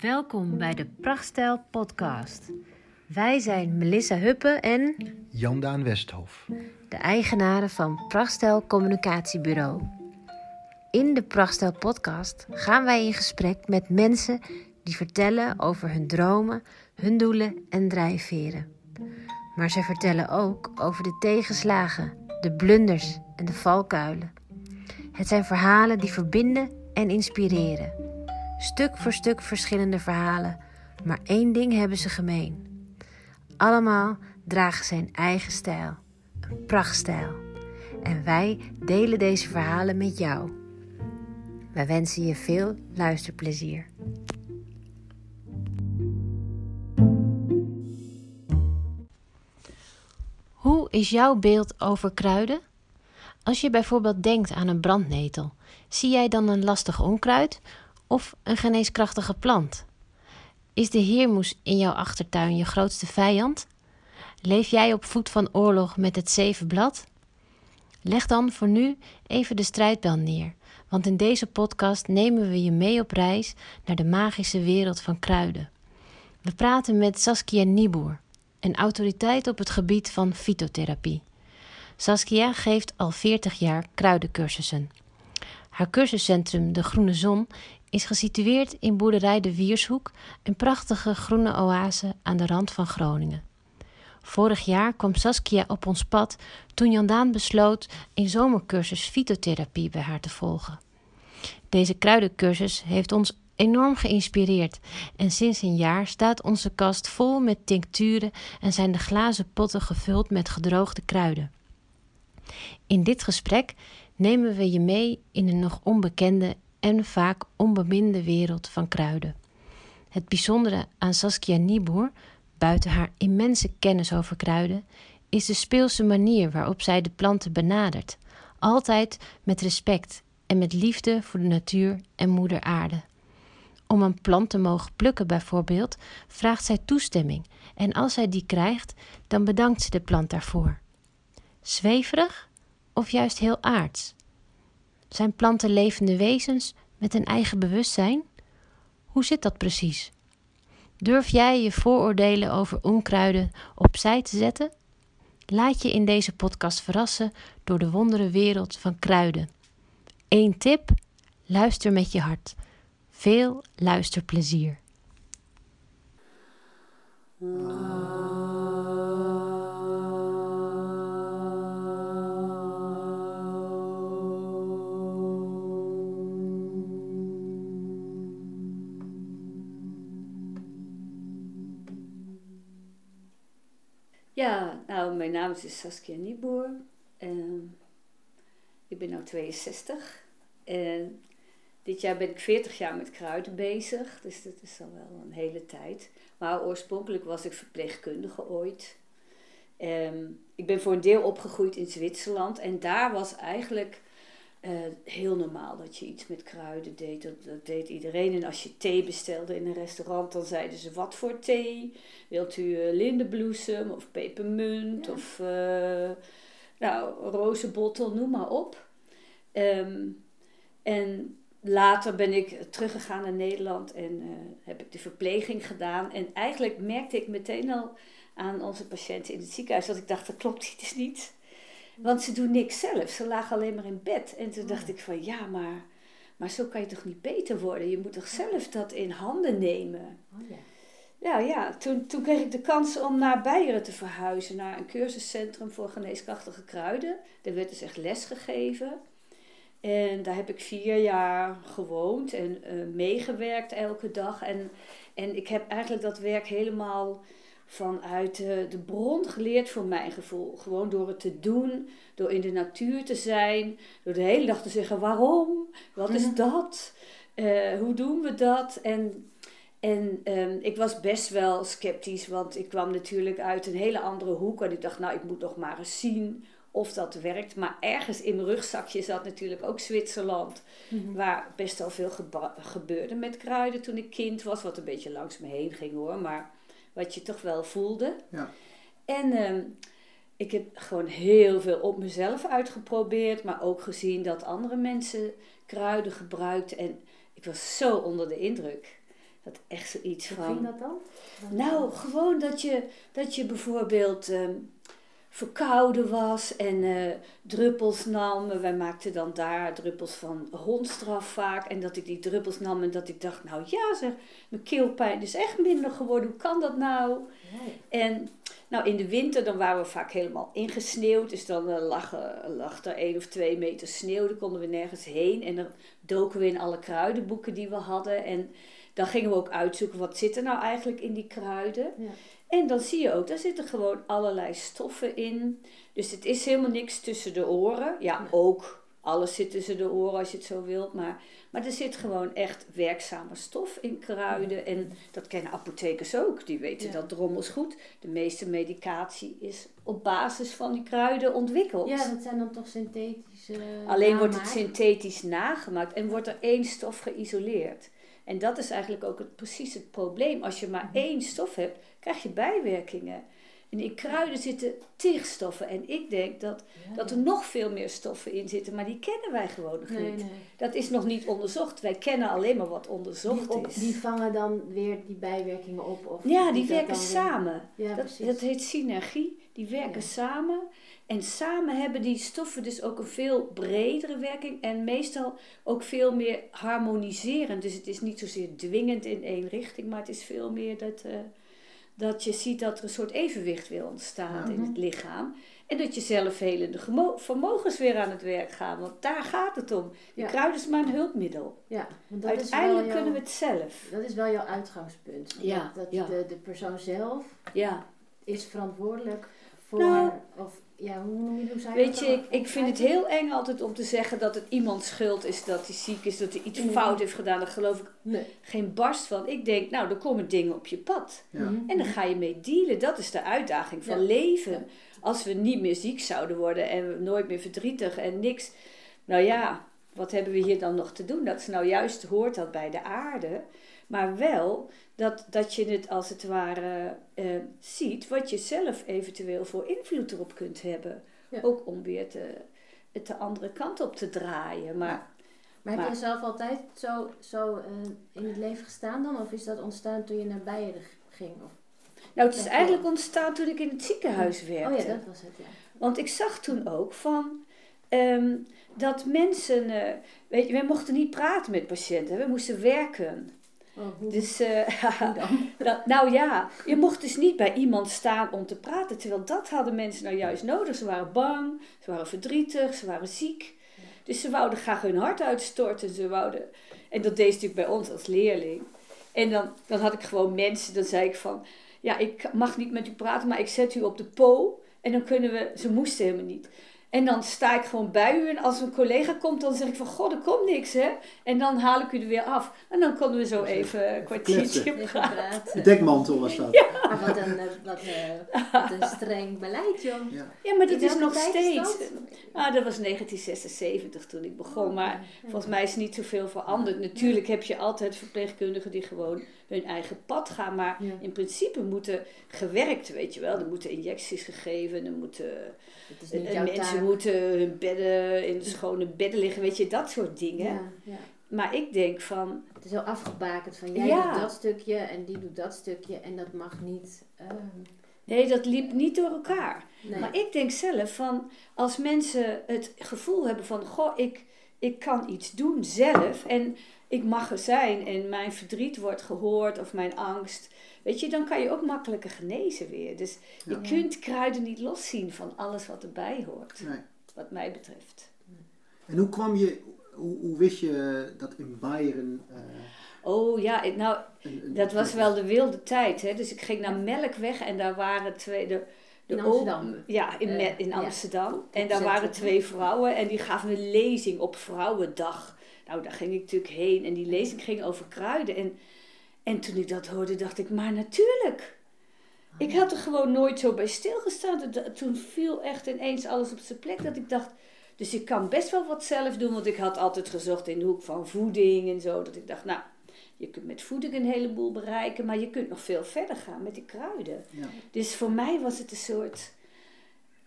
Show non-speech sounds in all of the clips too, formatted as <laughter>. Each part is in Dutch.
Welkom bij de Prachtstijl podcast. Wij zijn Melissa Huppe en Jan-Daan Westhof. de eigenaren van Prachtstijl Communicatiebureau. In de Prachtstijl podcast gaan wij in gesprek met mensen die vertellen over hun dromen, hun doelen en drijfveren. Maar ze vertellen ook over de tegenslagen, de blunders en de valkuilen. Het zijn verhalen die verbinden en inspireren. Stuk voor stuk verschillende verhalen, maar één ding hebben ze gemeen. Allemaal dragen zijn eigen stijl, een prachtstijl. En wij delen deze verhalen met jou. Wij wensen je veel luisterplezier. Hoe is jouw beeld over kruiden? Als je bijvoorbeeld denkt aan een brandnetel, zie jij dan een lastig onkruid of een geneeskrachtige plant? Is de heermoes in jouw achtertuin je grootste vijand? Leef jij op voet van oorlog met het zevenblad? Leg dan voor nu even de strijdbel neer, want in deze podcast nemen we je mee op reis naar de magische wereld van kruiden. We praten met Saskia Nieboer, een autoriteit op het gebied van fytotherapie. Saskia geeft al 40 jaar kruidencursussen. Haar cursuscentrum De Groene Zon is gesitueerd in boerderij De Wiershoek, een prachtige groene oase aan de rand van Groningen. Vorig jaar kwam Saskia op ons pad toen Jandaan besloot een zomercursus fytotherapie bij haar te volgen. Deze kruidencursus heeft ons enorm geïnspireerd en sinds een jaar staat onze kast vol met tincturen en zijn de glazen potten gevuld met gedroogde kruiden. In dit gesprek nemen we je mee in een nog onbekende en vaak onbeminde wereld van kruiden. Het bijzondere aan Saskia Nieboer, buiten haar immense kennis over kruiden, is de speelse manier waarop zij de planten benadert, altijd met respect en met liefde voor de natuur en moeder aarde. Om een plant te mogen plukken bijvoorbeeld, vraagt zij toestemming en als zij die krijgt, dan bedankt ze de plant daarvoor. Zweverig of juist heel aards? Zijn planten levende wezens met een eigen bewustzijn? Hoe zit dat precies? Durf jij je vooroordelen over onkruiden opzij te zetten? Laat je in deze podcast verrassen door de wondere wereld van kruiden. Eén tip: luister met je hart. Veel luisterplezier. Ja, nou, mijn naam is Saskia Nieboer. En ik ben nu 62. En dit jaar ben ik 40 jaar met kruiden bezig. Dus dat is al wel een hele tijd. Maar oorspronkelijk was ik verpleegkundige ooit. En ik ben voor een deel opgegroeid in Zwitserland. En daar was eigenlijk eh, heel normaal dat je iets met kruiden deed. Dat, dat deed iedereen. En als je thee bestelde in een restaurant, dan zeiden ze: Wat voor thee? Wilt u uh, lindenbloesem of pepermunt of uh, nou, rozenbottel, noem maar op. Ehm, en later ben ik teruggegaan naar Nederland en heb ik de verpleging gedaan. En eigenlijk merkte ik meteen al aan onze patiënten in het ziekenhuis dat ik dacht: dat klopt iets niet. Want ze doen niks zelf. Ze lagen alleen maar in bed. En toen dacht ik van ja, maar, maar zo kan je toch niet beter worden? Je moet toch zelf dat in handen nemen? Oh ja. Nou ja, toen, toen kreeg ik de kans om naar Beieren te verhuizen. Naar een cursuscentrum voor geneeskrachtige kruiden. Daar werd dus echt les gegeven. En daar heb ik vier jaar gewoond en uh, meegewerkt elke dag. En, en ik heb eigenlijk dat werk helemaal vanuit de, de bron geleerd voor mijn gevoel. Gewoon door het te doen, door in de natuur te zijn, door de hele dag te zeggen waarom, wat is dat, uh, hoe doen we dat. En, en um, ik was best wel sceptisch, want ik kwam natuurlijk uit een hele andere hoek. En ik dacht, nou, ik moet nog maar eens zien of dat werkt. Maar ergens in mijn rugzakje zat natuurlijk ook Zwitserland, mm -hmm. waar best wel veel gebeurde met kruiden toen ik kind was. Wat een beetje langs me heen ging hoor, maar wat je toch wel voelde. Ja. En um, ik heb gewoon heel veel op mezelf uitgeprobeerd, maar ook gezien dat andere mensen kruiden gebruikten. En ik was zo onder de indruk. Dat echt zoiets Hoe van. ging dat dan? Nou, gewoon dat je, dat je bijvoorbeeld ehm, verkouden was en eh, druppels nam. Wij maakten dan daar druppels van hondstraf vaak. En dat ik die druppels nam en dat ik dacht, nou ja zeg, mijn keelpijn is echt minder geworden. Hoe kan dat nou? Nee. En nou, in de winter dan waren we vaak helemaal ingesneeuwd. Dus dan lag, eh, lag er één of twee meter sneeuw. Dan konden we nergens heen. En dan doken we in alle kruidenboeken die we hadden. En dan gingen we ook uitzoeken wat zit er nou eigenlijk in die kruiden. Ja. En dan zie je ook, daar zitten gewoon allerlei stoffen in. Dus het is helemaal niks tussen de oren. Ja, ook. Alles zit tussen de oren als je het zo wilt. Maar, maar er zit gewoon echt werkzame stof in kruiden. En dat kennen apothekers ook. Die weten Ja. dat drommels goed. De meeste medicatie is op basis van die kruiden ontwikkeld. Ja, dat zijn dan toch synthetische. Alleen wordt het synthetisch nagemaakt en wordt er één stof geïsoleerd. En dat is eigenlijk ook het, precies het probleem. Als je maar één stof hebt, krijg je bijwerkingen. En in kruiden zitten tig stoffen. En ik denk dat, Ja, dat er ja. nog veel meer stoffen in zitten, maar die kennen wij gewoon nog Nee, niet. nee. Dat is nog niet onderzocht. Wij kennen alleen maar wat Die, onderzocht op, is. die vangen dan weer die bijwerkingen op? Of ja, die werken samen. Ja, Dat, dat heet synergie. Die werken samen. En samen hebben die stoffen dus ook een veel bredere werking. En meestal ook veel meer harmoniserend. Dus het is niet zozeer dwingend in één richting. Maar het is veel meer dat, eh, dat je ziet dat er een soort evenwicht wil ontstaan Ja. in het lichaam. En dat je zelfhelende gemo- vermogens weer aan het werk gaan. Want daar gaat het om. De Ja. kruid is maar een hulpmiddel. Ja, want dat Uiteindelijk kunnen we het zelf. Dat is wel jouw uitgangspunt. Ja, Dat, dat ja. De, de persoon zelf Ja. is verantwoordelijk voor. Nou, of ja, hoe noem je hoe Weet je, ik, ik vind het heel eng altijd om te zeggen dat het iemands schuld is dat hij ziek is, dat hij iets Mhm. fout heeft gedaan. Daar geloof ik Nee. geen barst van. Ik denk, nou, er komen dingen op je pad. Ja. Mhm. En dan ga je mee dealen. Dat is de uitdaging van Ja. leven. Ja. Als we niet meer ziek zouden worden en we nooit meer verdrietig en niks. Nou ja, wat hebben we hier dan nog te doen? Dat is nou juist, hoort dat bij de aarde. Maar wel dat, dat je het als het ware eh, ziet wat je zelf eventueel voor invloed erop kunt hebben. Ja. Ook om weer te, het de andere kant op te draaien. Maar Maar heb je zelf altijd zo, zo eh, in het leven gestaan dan? Of is dat ontstaan toen je naar Beieren ging? Of? nou, het is Ja, eigenlijk ontstaan toen ik in het ziekenhuis werkte. Oh ja, dat was het, ja. Want ik zag toen ook van ehm, dat mensen, eh, weet je, wij mochten niet praten met patiënten, we moesten werken. Oh, hoe, Dus, eh, <laughs> hoe dan? <laughs> dat, nou ja, je mocht dus niet bij iemand staan om te praten, terwijl dat hadden mensen nou juist nodig. Ze waren bang, ze waren verdrietig, ze waren ziek. Dus ze wouden graag hun hart uitstorten. Ze wouden, en dat deed ze natuurlijk bij ons als leerling. En dan, dan had ik gewoon mensen, dan zei ik van, ja, ik mag niet met u praten, maar ik zet u op de po. En dan kunnen we, ze moesten helemaal niet. En dan sta ik gewoon bij u en als een collega komt, dan zeg ik van, god, er komt niks, hè. En dan haal ik u er weer af. En dan konden we zo even een kwartiertje praten. praten. Dekmantel was dat. Maar wat een, eh, wat, eh, wat een streng beleid, joh. Ja. Ja, maar dat is nog steeds. dat? Ah, dat was 1976 toen ik begon, maar volgens mij is niet zoveel veranderd. Natuurlijk heb je altijd verpleegkundigen die gewoon hun eigen pad gaan, maar Ja. in principe moeten gewerkt, weet je wel. Er moeten injecties gegeven, er moeten, is niet jouw mensen taak. moeten hun bedden in de schone bedden liggen, weet je, dat soort dingen. Ja, ja. Maar ik denk van, Het is heel afgebakend van jij Ja. doet dat stukje en die doet dat stukje en dat mag niet. ehm, nee, dat liep niet door elkaar. nee. Maar ik denk zelf van als mensen het gevoel hebben van goh, ik, ik kan iets doen zelf en ik mag er zijn en mijn verdriet wordt gehoord of mijn angst. Weet je, dan kan je ook makkelijker genezen weer. Dus je Ja. kunt kruiden niet loszien van alles wat erbij hoort, Nee. wat mij betreft. En hoe kwam je, hoe, hoe wist je dat in Bayern... eh, Oh ja, nou, een- een- dat was wel de wilde tijd. Hè? Dus ik ging naar Melkweg en daar waren twee. De, de In oom- Amsterdam? ja, in, Eh, in ja. Amsterdam. En daar waren twee vrouwen en die gaven een lezing op Vrouwendag. Nou, daar ging ik natuurlijk heen en die lezing ging over kruiden. En, en toen ik dat hoorde, dacht ik, maar natuurlijk. Ik had er gewoon nooit zo bij stilgestaan. Toen viel echt ineens alles op zijn plek dat ik dacht. Dus ik kan best wel wat zelf doen, want ik had altijd gezocht in de hoek van voeding en zo. Dat ik dacht, nou, je kunt met voeding een heleboel bereiken, maar je kunt nog veel verder gaan met die kruiden. Ja. Dus voor mij was het een soort.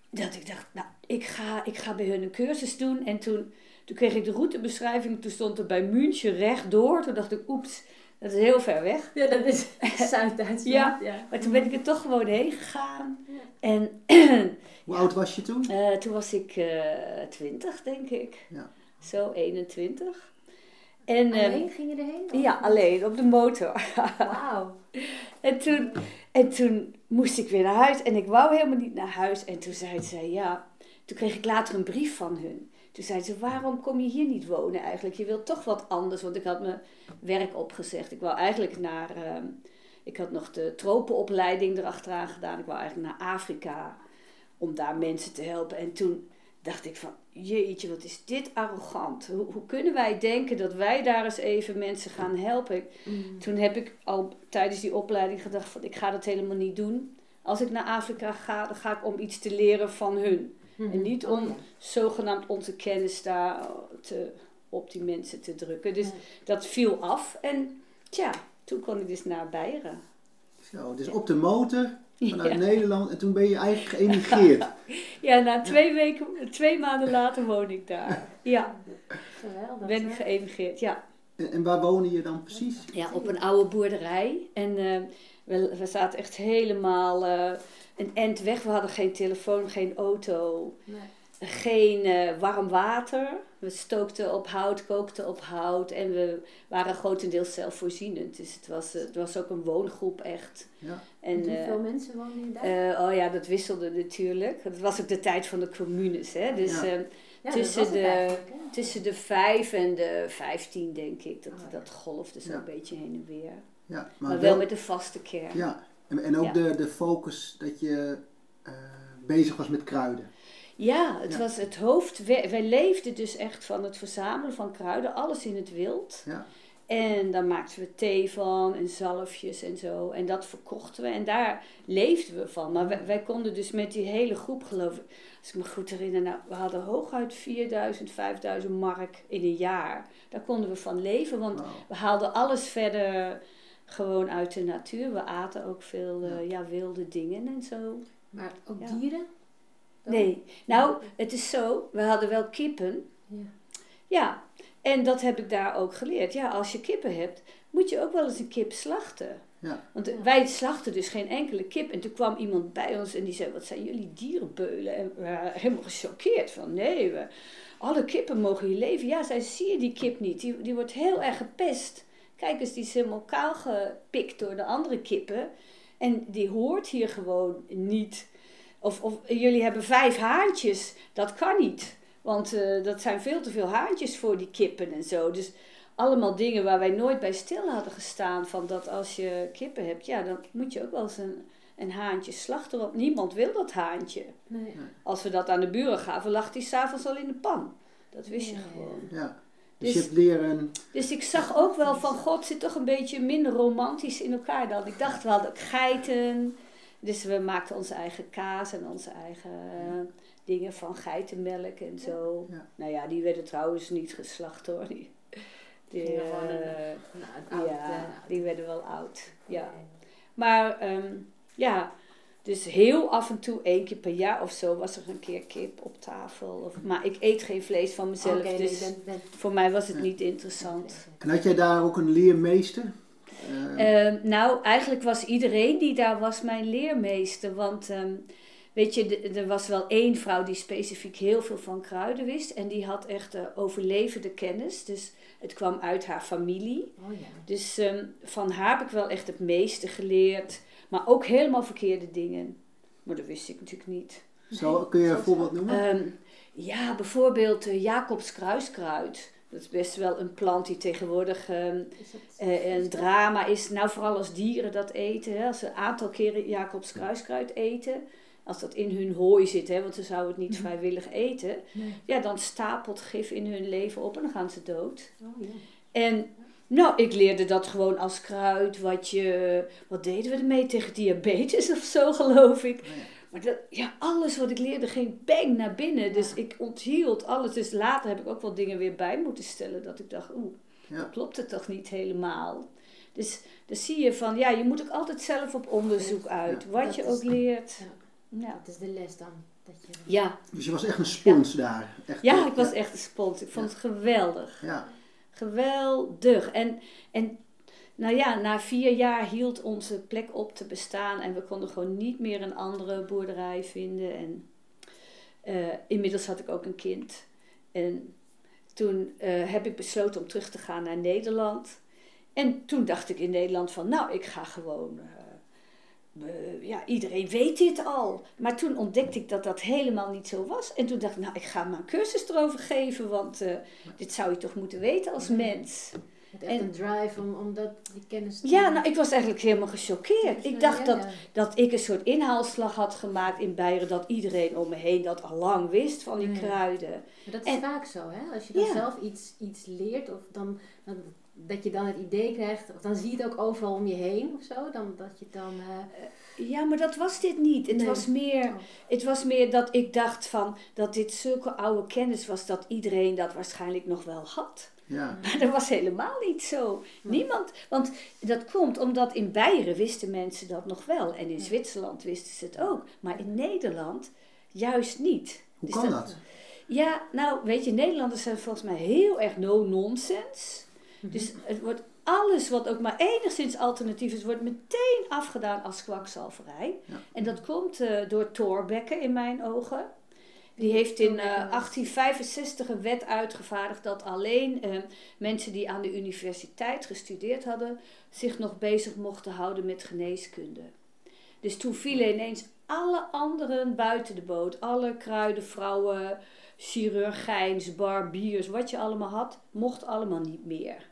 Dat ik dacht, nou, ik ga, ik ga bij hun een cursus doen. En toen, toen kreeg ik de routebeschrijving. Toen stond er bij München rechtdoor. Toen dacht ik, oeps, Dat is heel ver weg. Ja, dat is <laughs> Zuid-Duitsland. Ja. ja. Maar toen ben ik er toch gewoon heen gegaan. Ja. En <clears throat> Hoe oud was je toen? eh, toen was ik eh 20, denk ik. Ja. Zo 21. En, eh, Alleen ging je erheen? ja, alleen op de motor. <laughs> Wauw. En toen, en toen moest ik weer naar huis en ik wou helemaal niet naar huis. En toen zei ze, ja, toen kreeg ik later een brief van hun. Toen zei ze, waarom kom je hier niet wonen eigenlijk? Je wilt toch wat anders, want ik had mijn werk opgezegd. Ik wou eigenlijk naar, ehm, ik had nog de tropenopleiding erachteraan gedaan. Ik wou eigenlijk naar Afrika om daar mensen te helpen. En toen dacht ik van, jeetje, wat is dit arrogant. Hoe, hoe kunnen wij denken dat wij daar eens even mensen gaan helpen? Mm. toen heb ik al tijdens die opleiding gedacht van ik ga dat helemaal niet doen. Als ik naar Afrika ga, dan ga ik om iets te leren van hun. En niet om Oh, ja. zogenaamd onze kennis daar te, op die mensen te drukken. Dus Ja. dat viel af. En tja, toen kon ik dus naar Beieren. Zo, dus op de motor vanuit Ja. Nederland en toen ben je eigenlijk geëmigreerd. <laughs> Ja, na twee weken, twee maanden later woon ik daar. Ja, Geweldig. ben ik geëmigreerd. Ja. En, en waar woonde je dan precies? Ja, op een oude boerderij. En eh, we, we zaten echt helemaal eh, een end weg. We hadden geen telefoon, geen auto, Nee. geen eh, warm water. We stookten op hout, kookten op hout en we waren grotendeels zelfvoorzienend. Dus het was, het was ook een woongroep echt. Ja. En, Hoeveel eh, mensen wonen hier daar? eh, oh ja, dat wisselde natuurlijk. Het was ook de tijd van de communes. Hè? Dus Ja. eh, ja, dat tussen de- tussen de vijf en de vijftien, denk ik. Dat, Oh ja. dat golfde zo Ja. een beetje heen en weer. Ja, Maar, wel met een vaste kern. Ja, en, en ook Ja. de, de focus dat je eh, bezig was met kruiden. Ja, het Ja. was het hoofd. Wij, wij leefden dus echt van het verzamelen van kruiden, alles in het wild. Ja, En daar maakten we thee van en zalfjes en zo. En dat verkochten we en daar leefden we van. Maar wij, wij konden dus met die hele groep, geloof ik, als ik me goed herinner, nou, we hadden hooguit 4000, 5000 mark in een jaar. Daar konden we van leven, want we haalden alles verder gewoon uit de natuur. We aten ook veel eh, ja, wilde dingen en zo. Maar ook Ja. dieren? Dan? Nee, nou, het is zo, we hadden wel kippen. Ja. Ja, en dat heb ik daar ook geleerd. Ja, als je kippen hebt, moet je ook wel eens een kip slachten. Ja. Want eh, wij slachten dus geen enkele kip. En toen kwam iemand bij ons en die zei, wat zijn jullie dierenbeulen? En we waren helemaal gechoqueerd van, nee, we, alle kippen mogen hier leven. Ja, zij zie je die kip niet, die, die wordt heel erg gepest. Kijk eens, die is helemaal kaal gepikt door de andere kippen. En die hoort hier gewoon niet. Of, of jullie hebben vijf haantjes, dat kan niet. Want eh, dat zijn veel te veel haantjes voor die kippen en zo. Dus allemaal dingen waar wij nooit bij stil hadden gestaan. Van dat als je kippen hebt, ja, dan moet je ook wel eens een, een haantje slachten. Want niemand wil dat haantje. Nee. Als we dat aan de buren gaven, lag die s'avonds al in de pan. Dat wist je gewoon. Ja. Dus, Dus- je hebt leren, Dus ik zag ook wel van God zit toch een beetje minder romantisch in elkaar dan. Ik dacht, we hadden ook geiten. Dus we maakten onze eigen kaas en onze eigen dingen van geitenmelk en zo. Ja. Nou ja, die werden trouwens niet geslacht hoor. Die, die, een- eh, Nou, een oud, ja, eh, die werden wel oud. Ja. Maar ehm, ja, dus heel af en toe, één keer per jaar of zo, was er een keer kip op tafel. Of, maar ik eet geen vlees van mezelf, dus voor mij was het Ja. niet interessant. en had jij daar ook een leermeester? Eh, Ehm, nou, eigenlijk was iedereen die daar was mijn leermeester. Want ehm, weet je, er was wel één vrouw die specifiek heel veel van kruiden wist. En die had echt eh, overlevende kennis. Dus het kwam uit haar familie. Oh ja. Dus ehm, van haar heb ik wel echt het meeste geleerd. Maar ook helemaal verkeerde dingen. Maar dat wist ik natuurlijk niet. zo, kun je een voorbeeld noemen? Ehm, ja, bijvoorbeeld eh, Jacobs kruiskruid. Dat is best wel een plant die tegenwoordig ehm, Is dat, eh, een drama is. Nou, vooral als dieren dat eten. Hè, als ze een aantal keren Jacobs kruiskruid eten. Als dat in hun hooi zit, hè, want ze zouden het niet vrijwillig eten. Nee. Ja, dan stapelt gif in hun leven op en dan gaan ze dood. Oh ja. En nou, ik leerde dat gewoon als kruid. Wat, je, wat deden we ermee tegen diabetes of zo, geloof ik. Maar dat, ja, alles wat ik leerde ging bang naar binnen. Dus ik onthield alles. Dus later heb ik ook wel dingen weer bij moeten stellen. Dat ik dacht, oeh, Ja. klopt het toch niet helemaal. Dus dan zie je van, ja, je moet ook altijd zelf op onderzoek uit. Ja. Wat je ook leert. Ja. Ja, Dat is de les dan. Dat je, ja, Dus je was echt een spons daar. Echt, ja ik was echt een spons. Ik vond het geweldig. Ja, Geweldig. En, en nou ja, na vier jaar hield onze plek op te bestaan en we konden gewoon niet meer een andere boerderij vinden. En eh, inmiddels had ik ook een kind. En toen eh, heb ik besloten om terug te gaan naar Nederland. En toen dacht ik in Nederland van, nou, ik ga gewoon. eh, eh, ja, iedereen weet dit al. Maar toen ontdekte ik dat dat helemaal niet zo was. En toen dacht ik, nou, ik ga maar een cursus erover geven, want eh, dit zou je toch moeten weten als mens. Echt En- een drive om, om dat, die kennis te Ja, nou, ik was eigenlijk helemaal gechoqueerd. Ik dacht dat, dat ik een soort inhaalslag had gemaakt in Beieren, dat iedereen om me heen dat al lang wist van die Ja. kruiden. Maar dat is En- vaak zo, hè? Als je dan Ja. zelf iets, iets leert, of dan, dan, dat je dan het idee krijgt, of dan zie je het ook overal om je heen of zo, dan dat je dan... eh, Ja, maar dat was dit niet. Het, Nee. was meer, Oh. het was meer dat ik dacht van dat dit zulke oude kennis was dat iedereen dat waarschijnlijk nog wel had. Ja. Maar dat was helemaal niet zo. Niemand, want dat komt omdat in Beieren wisten mensen dat nog wel. En in Zwitserland wisten ze het ook. Maar in Nederland juist niet. Hoe Dus kan dat? Ja, nou weet je, Nederlanders zijn volgens mij heel erg no-nonsense. Mhm. Dus het wordt alles wat ook maar enigszins alternatief is, wordt meteen afgedaan als kwakzalverij. Ja. En dat komt eh, door Thorbecke in mijn ogen. Die heeft in eh, Thorbecke was- 1865 een wet uitgevaardigd dat alleen eh, mensen die aan de universiteit gestudeerd hadden zich nog bezig mochten houden met geneeskunde. Dus toen vielen ineens alle anderen buiten de boot. Alle kruidenvrouwen, chirurgijns, barbiers, wat je allemaal had, mocht allemaal niet meer.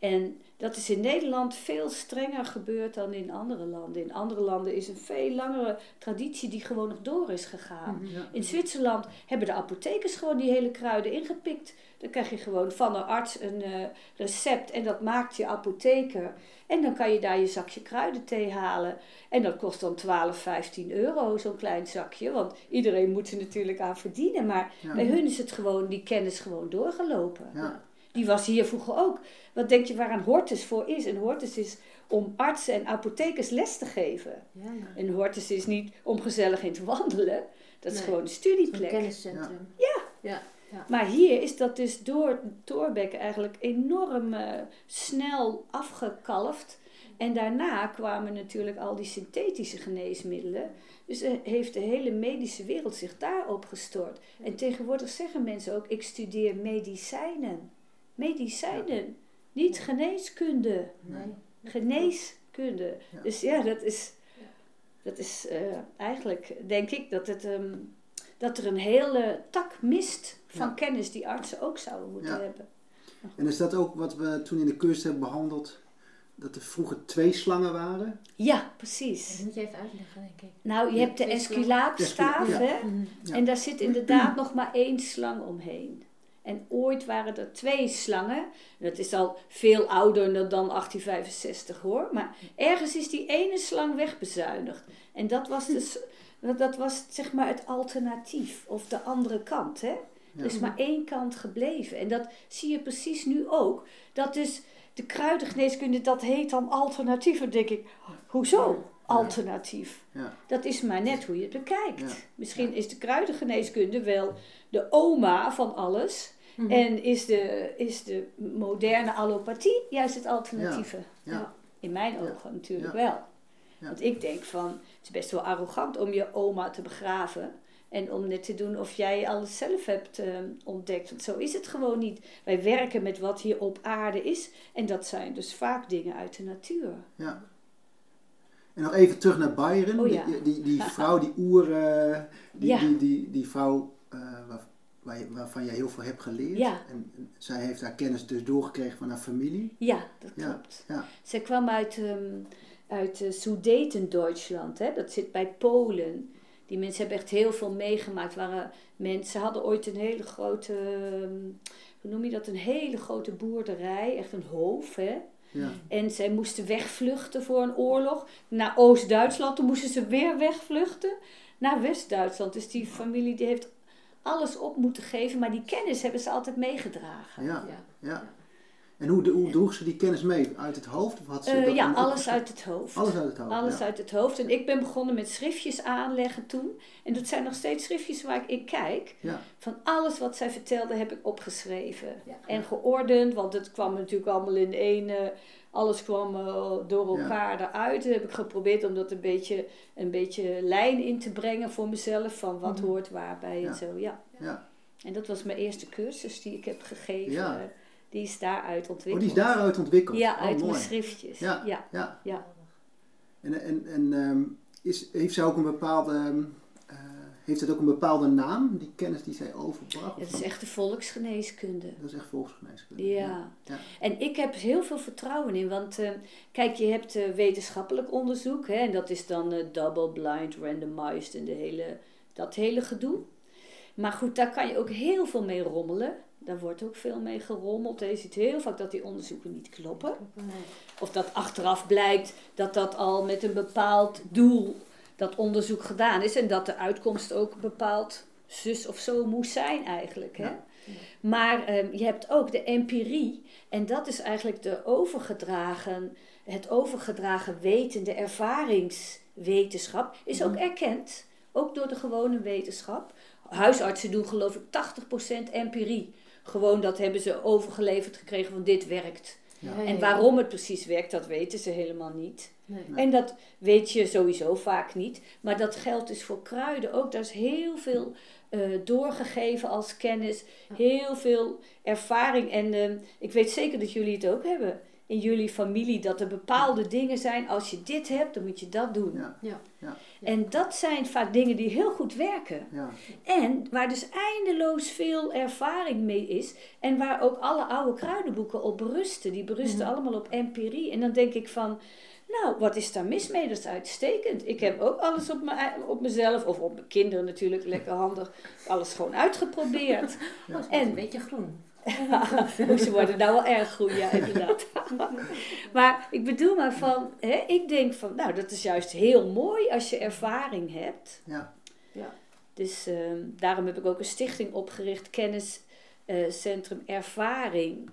En dat is in Nederland veel strenger gebeurd dan in andere landen. In andere landen is een veel langere traditie die gewoon nog door is gegaan. Ja. In Zwitserland hebben de apothekers gewoon die hele kruiden ingepikt. Dan krijg je gewoon van een arts een eh, recept en dat maakt je apotheker. En dan kan je daar je zakje kruidenthee halen. En dat kost dan 12, 15 euro, zo'n klein zakje. Want iedereen moet er natuurlijk aan verdienen. Maar Ja. bij hun is het gewoon, die kennis gewoon doorgelopen. Ja. Die was hier vroeger ook. Wat denk je waar een hortus voor is? Een hortus is om artsen en apothekers les te geven. ja, Een hortus is niet om gezellig in te wandelen. Dat is Nee. gewoon een studieplek. kenniscentrum. Ja. Ja. Maar hier is dat dus door Thorbecke eigenlijk enorm eh, snel afgekalfd. En daarna kwamen natuurlijk al die synthetische geneesmiddelen. Dus eh, heeft de hele medische wereld zich daarop gestort. En tegenwoordig zeggen mensen ook, ik studeer medicijnen. Medicijnen, niet geneeskunde. Nee. Geneeskunde. Ja. Dus ja, dat is, dat is eh, eigenlijk, denk ik, dat, het, ehm, dat er een hele tak mist van Ja. kennis die artsen ook zouden moeten Ja. hebben. En is dat ook wat we toen in de cursus hebben behandeld? Dat er vroeger twee slangen waren? Ja, precies. Dat moet je even uitleggen, denk ik. Nou, je Ja, hebt de Esculaapstaaf, hè? Ja. En daar zit inderdaad <clears throat> nog maar één slang omheen. En ooit waren er twee slangen. Dat is al veel ouder dan 1865 hoor. Maar ergens is die ene slang wegbezuinigd. En dat was, dus, dat was zeg maar het alternatief. Of de andere kant. Hè? Er is maar één kant gebleven. En dat zie je precies nu ook. Dat is de kruidengeneeskunde, dat heet dan alternatief. Dan denk ik, hoezo alternatief? Ja. Dat is maar net hoe je het bekijkt. Ja. Misschien is de kruidengeneeskunde wel de oma van alles. Mhm. En is de, is de moderne allopathie juist het alternatieve. Ja. In mijn Ja. ogen natuurlijk Ja. wel. Ja. Want ik denk van, het is best wel arrogant om je oma te begraven. En om net te doen of jij alles zelf hebt eh, ontdekt. Want zo is het gewoon niet. Wij werken met wat hier op aarde is. En dat zijn dus vaak dingen uit de natuur. Ja. En nog even terug naar Byron. Oh ja. die, die, die <laughs> vrouw, die oer, eh, die, Ja. die, die, die vrouw eh, waar, waarvan jij heel veel hebt geleerd. Ja. En, en zij heeft haar kennis dus doorgekregen van haar familie. Ja, dat klopt. Ja. Zij kwam uit, ehm uit uh, Sudeten-Duitsland, hè? dat zit bij Polen. Die mensen hebben echt heel veel meegemaakt. Waren mensen, ze hadden ooit een hele grote, ehm, hoe noem je dat, een hele grote boerderij, echt een hoofd. Hè? Ja. En zij moesten wegvluchten voor een oorlog naar Oost-Duitsland. Toen moesten ze weer wegvluchten naar West-Duitsland. Dus die familie die heeft alles op moeten geven, maar die kennis hebben ze altijd meegedragen. Ja. Ja. Ja. En hoe, de- hoe droeg ze die kennis mee? Uit het hoofd? Of had ze Eh, dat ja, alles uit het hoofd. Alles uit het hoofd. Alles ja. uit het hoofd. En ik ben begonnen met schriftjes aanleggen toen. En dat zijn nog steeds schriftjes waar ik in kijk. Ja, Van alles wat zij vertelde heb ik opgeschreven. Ja. En geordend, want het kwam natuurlijk allemaal in één... eh, alles kwam eh, door Ja. elkaar eruit. Dan heb ik geprobeerd om dat een beetje, een beetje lijn in te brengen voor mezelf. Van wat Mhm. hoort waarbij Ja. en zo, ja. ja. En dat was mijn eerste cursus die ik heb gegeven. Die is daaruit Oh, ontwikkeld. die is daaruit ontwikkeld? Ja, oh, uit mooi. mijn schriftjes. Ja. ja. Ja. Ja. En, en, en ehm, is, heeft zij ook een bepaalde... ehm, eh, heeft het ook een bepaalde naam, die kennis die zij overbracht? Het is echt de volksgeneeskunde. Dat is echt volksgeneeskunde. Ja. Ja. En ik heb heel veel vertrouwen in, want eh, kijk, je hebt eh, wetenschappelijk onderzoek, hè, en dat is dan eh, double blind, randomized en de hele, dat hele gedoe. Maar goed, daar kan je ook heel veel mee rommelen. Daar wordt ook veel mee gerommeld. Je ziet heel vaak dat die onderzoeken niet kloppen. Of dat achteraf blijkt dat dat al met een bepaald doel, dat onderzoek gedaan is. En dat de uitkomst ook bepaald zus of zo moest zijn eigenlijk. Hè? Ja. Maar ehm, je hebt ook de empirie. En dat is eigenlijk de overgedragen, het overgedragen weten, de ervaringswetenschap. Is ook erkend, ook door de gewone wetenschap. Huisartsen doen geloof ik 80% empirie. Gewoon dat hebben ze overgeleverd gekregen van dit werkt. Ja. En waarom het precies werkt, dat weten ze helemaal niet. Nee. Nee. En dat weet je sowieso vaak niet. Maar dat geldt dus voor kruiden ook. Daar is heel veel eh, doorgegeven als kennis. Heel veel ervaring. En eh, ik weet zeker dat jullie het ook hebben. In jullie familie. Dat er bepaalde dingen zijn. Als je dit hebt, dan moet je dat doen. Ja. Ja. Ja. En dat zijn vaak dingen die heel goed werken. Ja. En waar dus eindeloos veel ervaring mee is. En waar ook alle oude kruidenboeken op berusten. Die berusten Mhm. allemaal op empirie. En dan denk ik van, nou, wat is daar mis mee? Dat is uitstekend. Ik heb ook alles op, mijn, op mezelf, of op mijn kinderen natuurlijk, lekker handig. Alles gewoon uitgeprobeerd. <laughs> Oh, En- een beetje groen. <laughs> Ze worden nou wel erg goed, ja, inderdaad. <laughs> maar ik bedoel maar van, hè, ik denk van, nou, dat is juist heel mooi als je ervaring hebt. Ja. Dus ehm, daarom heb ik ook een stichting opgericht, Kenniscentrum Ervaring.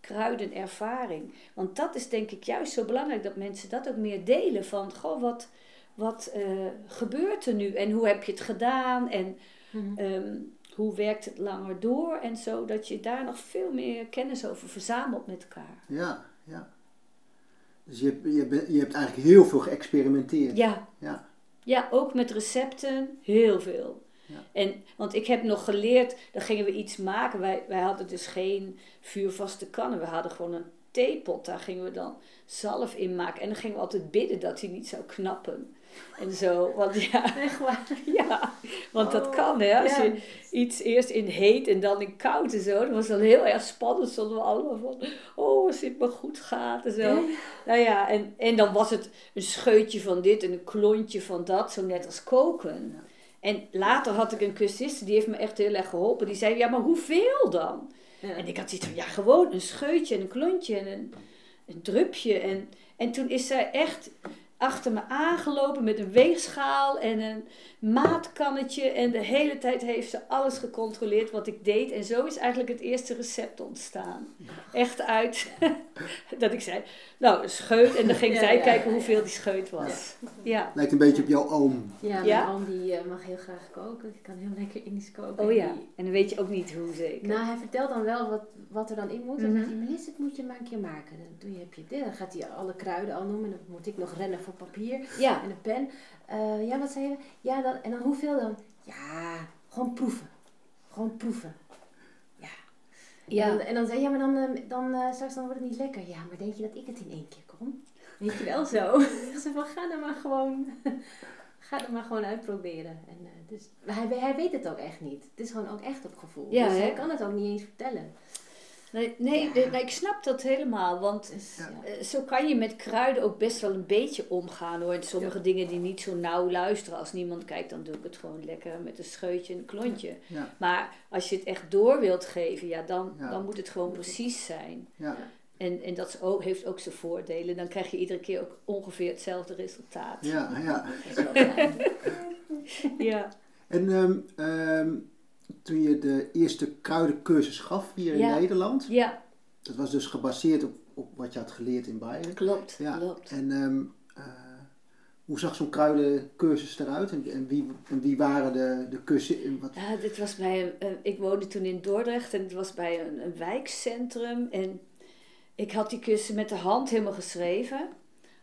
Kruidenervaring. Want dat is denk ik juist zo belangrijk dat mensen dat ook meer delen. Van, goh, wat, wat eh, gebeurt er nu? En hoe heb je het gedaan? En Mhm. ehm, hoe werkt het langer door? En zo, dat je daar nog veel meer kennis over verzamelt met elkaar. Ja. ja. Dus je, hebt- je, je hebt eigenlijk heel veel geëxperimenteerd. Ja, Ja. Ja, ook met recepten, heel veel. Ja. En, want ik heb nog geleerd, dan gingen we iets maken. Wij, wij hadden dus geen vuurvaste kannen. We hadden gewoon een theepot. Daar gingen we dan zalf in maken. En dan gingen we altijd bidden dat hij niet zou knappen. En zo, want ja, Echt waar. <laughs> ja want dat Oh, kan hè. Als ja. je iets eerst in heet en dan in koud en zo. Dat was dan heel erg spannend. Stonden we allemaal van, oh als dit maar goed gaat en zo. Ja. Nou ja, en, en dan was het een scheutje van dit en een klontje van dat, zo net als koken. En later had ik een cursiste, die heeft me echt heel erg geholpen. Die zei, ja, maar hoeveel dan? Ja. En ik had zoiets van, ja, gewoon een scheutje en een klontje en een, een drupje. En, en toen is zij echt achter me aangelopen met een weegschaal en een maatkannetje. En de hele tijd heeft ze alles gecontroleerd wat ik deed. En zo is eigenlijk het eerste recept ontstaan. Echt uit <laughs> dat ik zei, nou, een scheut. En dan ging Ja, zij ja, kijken ja, hoeveel die scheut was. Ja. Lijkt een beetje op jouw oom. Ja, mijn Ja? oom die eh, mag heel graag koken. Die kan heel lekker Indisch koken. Oh En ja, die- en dan weet je ook niet hoe zeker. Nou, hij vertelt dan wel wat, wat er dan in moet. Dan Mhm. zegt hij, Melissa, dit moet je maar een keer maken. Dan doe je, heb je dit. Dan gaat hij alle kruiden al noemen. Dan moet ik nog rennen voor papier Ja, en een pen. Eh, ja, wat zei je? Ja, dan, en dan hoeveel dan? Ja, gewoon proeven. Gewoon proeven. Ja. En, ja. dan, en dan zei je, ja, maar dan, eh, dan eh, straks dan wordt het niet lekker. Ja, maar denk je dat ik het in één keer kon? Weet je wel zo. <laughs> Ik zei van, ga dan maar gewoon, <laughs> ga dan maar gewoon uitproberen. En, dus, hij, hij weet het ook echt niet. Het is gewoon ook echt op gevoel. Ja, dus hè? hij kan het ook niet eens vertellen. Nee, nee, Ja. nee, ik snap dat helemaal. Want Ja. Eh, Zo kan je met kruiden ook best wel een beetje omgaan hoor. En sommige dingen die niet zo nauw luisteren. Als niemand kijkt, dan doe ik het gewoon lekker met een scheutje en een klontje. Maar als je het echt door wilt geven, ja, dan, dan moet het gewoon precies zijn. Ja. En, en dat ook, heeft ook zijn voordelen. Dan krijg je iedere keer ook ongeveer hetzelfde resultaat. Ja, ja. <laughs> Ja. En ehm, ehm, toen je de eerste kruidencursus gaf hier Ja. in Nederland, ja. dat was dus gebaseerd op, op wat je had geleerd in Bayern. Klopt, Ja. klopt. En ehm, eh, hoe zag zo'n kruidencursus eruit? En, en, wie, en wie waren de, de cursussen? en Wat, Ja, dit was bij een, ik woonde toen in Dordrecht en het was bij een, een wijkcentrum. En ik had die kussen met de hand helemaal geschreven.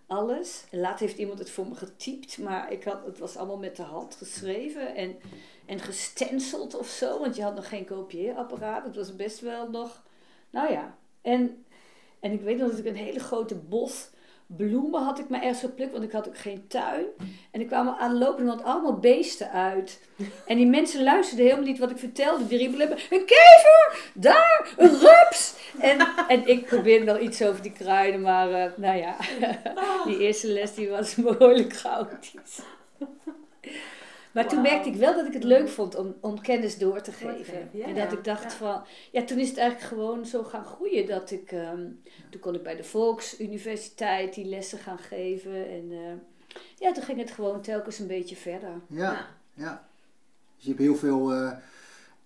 Alles. En later heeft iemand het voor me getypt, maar ik had, het was allemaal met de hand geschreven en, en gestenceld of zo, want je had nog geen kopieerapparaat. Het was best wel nog, nou ja. En, en ik weet nog dat ik een hele grote bos bloemen had ik maar ergens geplukt, want ik had ook geen tuin. En ik kwam er aan lopen en had allemaal beesten uit. En die mensen luisterden helemaal niet wat ik vertelde. Die riepen een kever, daar, een rups. En, en ik probeerde wel iets over die kruiden, maar eh, nou ja, <laughs> die eerste les die was behoorlijk chaotisch. Maar toen merkte ik wel dat ik het leuk vond om, om kennis door te geven. ja, en dat ik dacht ja. van, ja, toen is het eigenlijk gewoon zo gaan groeien dat ik, ehm, toen kon ik bij de Volksuniversiteit die lessen gaan geven. En eh, ja, toen ging het gewoon telkens een beetje verder. ja, ja. Dus je hebt heel veel, eh,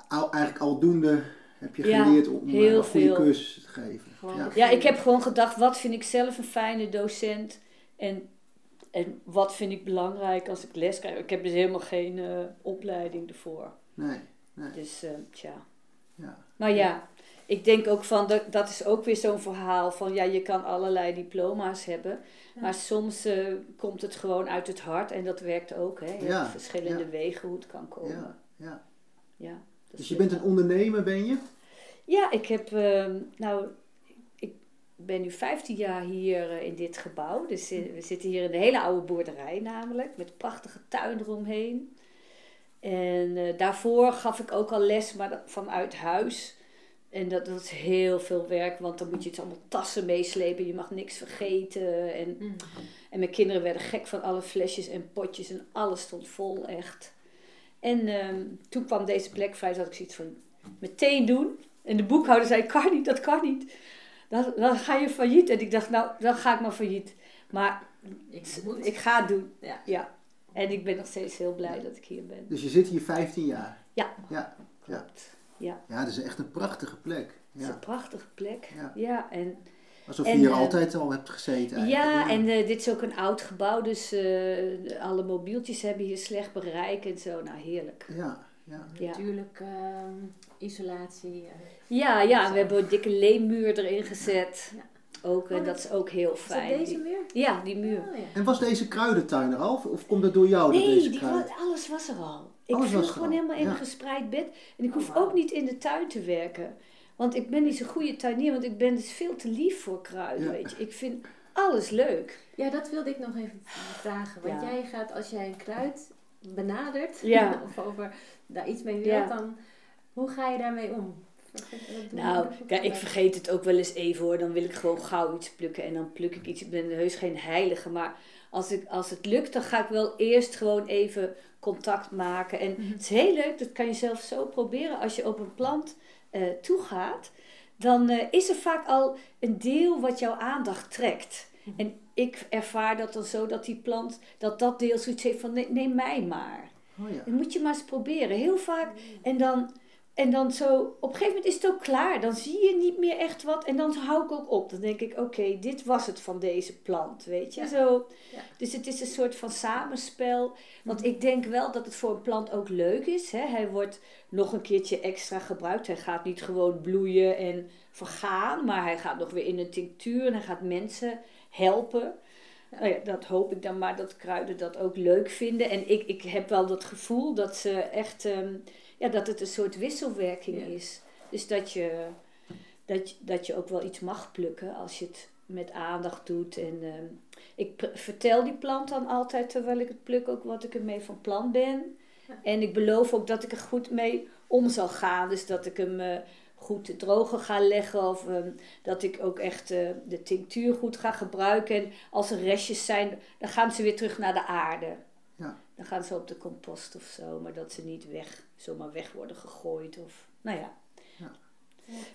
al, eigenlijk aldoende heb je Ja, geleerd om eh, heel een goede veel. cursus te geven. Ja. Ja, ik heb gewoon gedacht, wat vind ik zelf een fijne docent? En, en wat vind ik belangrijk als ik les krijg? Ik heb dus helemaal geen eh, opleiding ervoor. Nee, nee. Dus, eh, tja. Ja. Maar ja, ik denk ook van, dat, dat is ook weer zo'n verhaal van, ja, je kan allerlei diploma's hebben. Ja. Maar soms eh, komt het gewoon uit het hart en dat werkt ook. Hè? Je Ja, hebt verschillende ja. wegen hoe het kan komen. Ja, ja. Dus je bent een ondernemer, ben je? Ja, ik heb, ehm, nou, ben nu 15 jaar hier eh, in dit gebouw. Dus we zitten hier in een hele oude boerderij namelijk, met prachtige tuin eromheen. En eh, daarvoor gaf ik ook al les, maar dat- vanuit huis. En dat, dat is heel veel werk, want dan moet je het allemaal tassen meeslepen. Je mag niks vergeten. En, Mm. en mijn kinderen werden gek van alle flesjes en potjes en alles stond vol, echt. En ehm, toen kwam deze plek vrij, had ik zoiets van meteen doen. En de boekhouder zei, kan niet, dat kan niet. Dan, dan ga je failliet. En ik dacht, nou, dan ga ik maar failliet. Maar Ik moet. ik ga het doen. Ja. ja. En ik ben nog steeds heel blij dat ik hier ben. Dus je zit hier 15 jaar. Ja. Ja, ja. Klopt. Ja, ja dat is echt een prachtige plek. het is Ja. een prachtige plek. Ja. Ja, en Alsof En, je hier eh, altijd al hebt gezeten eigenlijk. Ja, en eh, dit is ook een oud gebouw, dus eh, alle mobieltjes hebben hier slecht bereik en zo. Nou, heerlijk. Ja, ja. Ja, Natuurlijk ehm, isolatie. eh. ja, ja we hebben een dikke leemmuur erin gezet. Ja. Ook, en Oh, dat is ook heel Is dat fijn. deze Die- weer? ja, die muur. Oh, ja. En was deze kruidentuin er al? Of- komt dat door jou, Nee, deze die kruid? wa- alles was er al. Ik Alles was gewoon al, helemaal in ja. een gespreid bed. En ik hoef Oh, wauw. ook niet in de tuin te werken. Want ik ben niet zo'n goede tuinier, want ik ben dus veel te lief voor kruiden, Ja. weet je. Ik vind alles leuk. Ja, dat wilde ik nog even vragen. Want Ja. jij gaat, als jij een kruid benadert, Ja. <laughs> of over daar iets mee wilt, dan hoe ga je daarmee om? Nou, kijk, ik vergeet het ook wel eens even hoor. Dan wil ik gewoon gauw iets plukken en dan pluk ik iets. Ik ben heus geen heilige, maar als, ik, als het lukt, dan ga ik wel eerst gewoon even contact maken. En Mhm. het is heel leuk, dat kan je zelf zo proberen. Als je op een plant eh, toegaat, dan eh, is er vaak al een deel wat jouw aandacht trekt. Mhm. En ik ervaar dat dan zo dat die plant, dat dat deel zoiets heeft van nee, neem mij maar. Oh ja. Dat moet je maar eens proberen. Heel vaak. En dan, en dan zo, op een gegeven moment is het ook klaar. Dan zie je niet meer echt wat. En dan hou ik ook op. Dan denk ik, oké, dit was het van deze plant. Weet je, Ja. zo. Ja. Dus het is een soort van samenspel. Want ik denk wel dat het voor een plant ook leuk is. Hè? Hij wordt nog een keertje extra gebruikt. Hij gaat niet gewoon bloeien en vergaan. Maar hij gaat nog weer in een tinctuur. En hij gaat mensen helpen. Nou ja, dat hoop ik dan maar dat kruiden dat ook leuk vinden. En ik, ik heb wel dat gevoel dat ze echt, ehm, ja, dat het een soort wisselwerking Ja. is. Dus dat je, dat, dat je ook wel iets mag plukken als je het met aandacht doet. En ehm, ik vertel die plant dan altijd terwijl ik het pluk ook wat ik ermee van plan ben. Ja. En ik beloof ook dat ik er goed mee om zal gaan. Dus dat ik hem eh, goed te drogen ga leggen. Of ehm, dat ik ook echt eh, de tinctuur goed ga gebruiken. En als er restjes zijn, dan gaan ze weer terug naar de aarde. Ja. Dan gaan ze op de compost of zo. Maar dat ze niet weg, zomaar weg worden gegooid. Of, nou ja. Ja.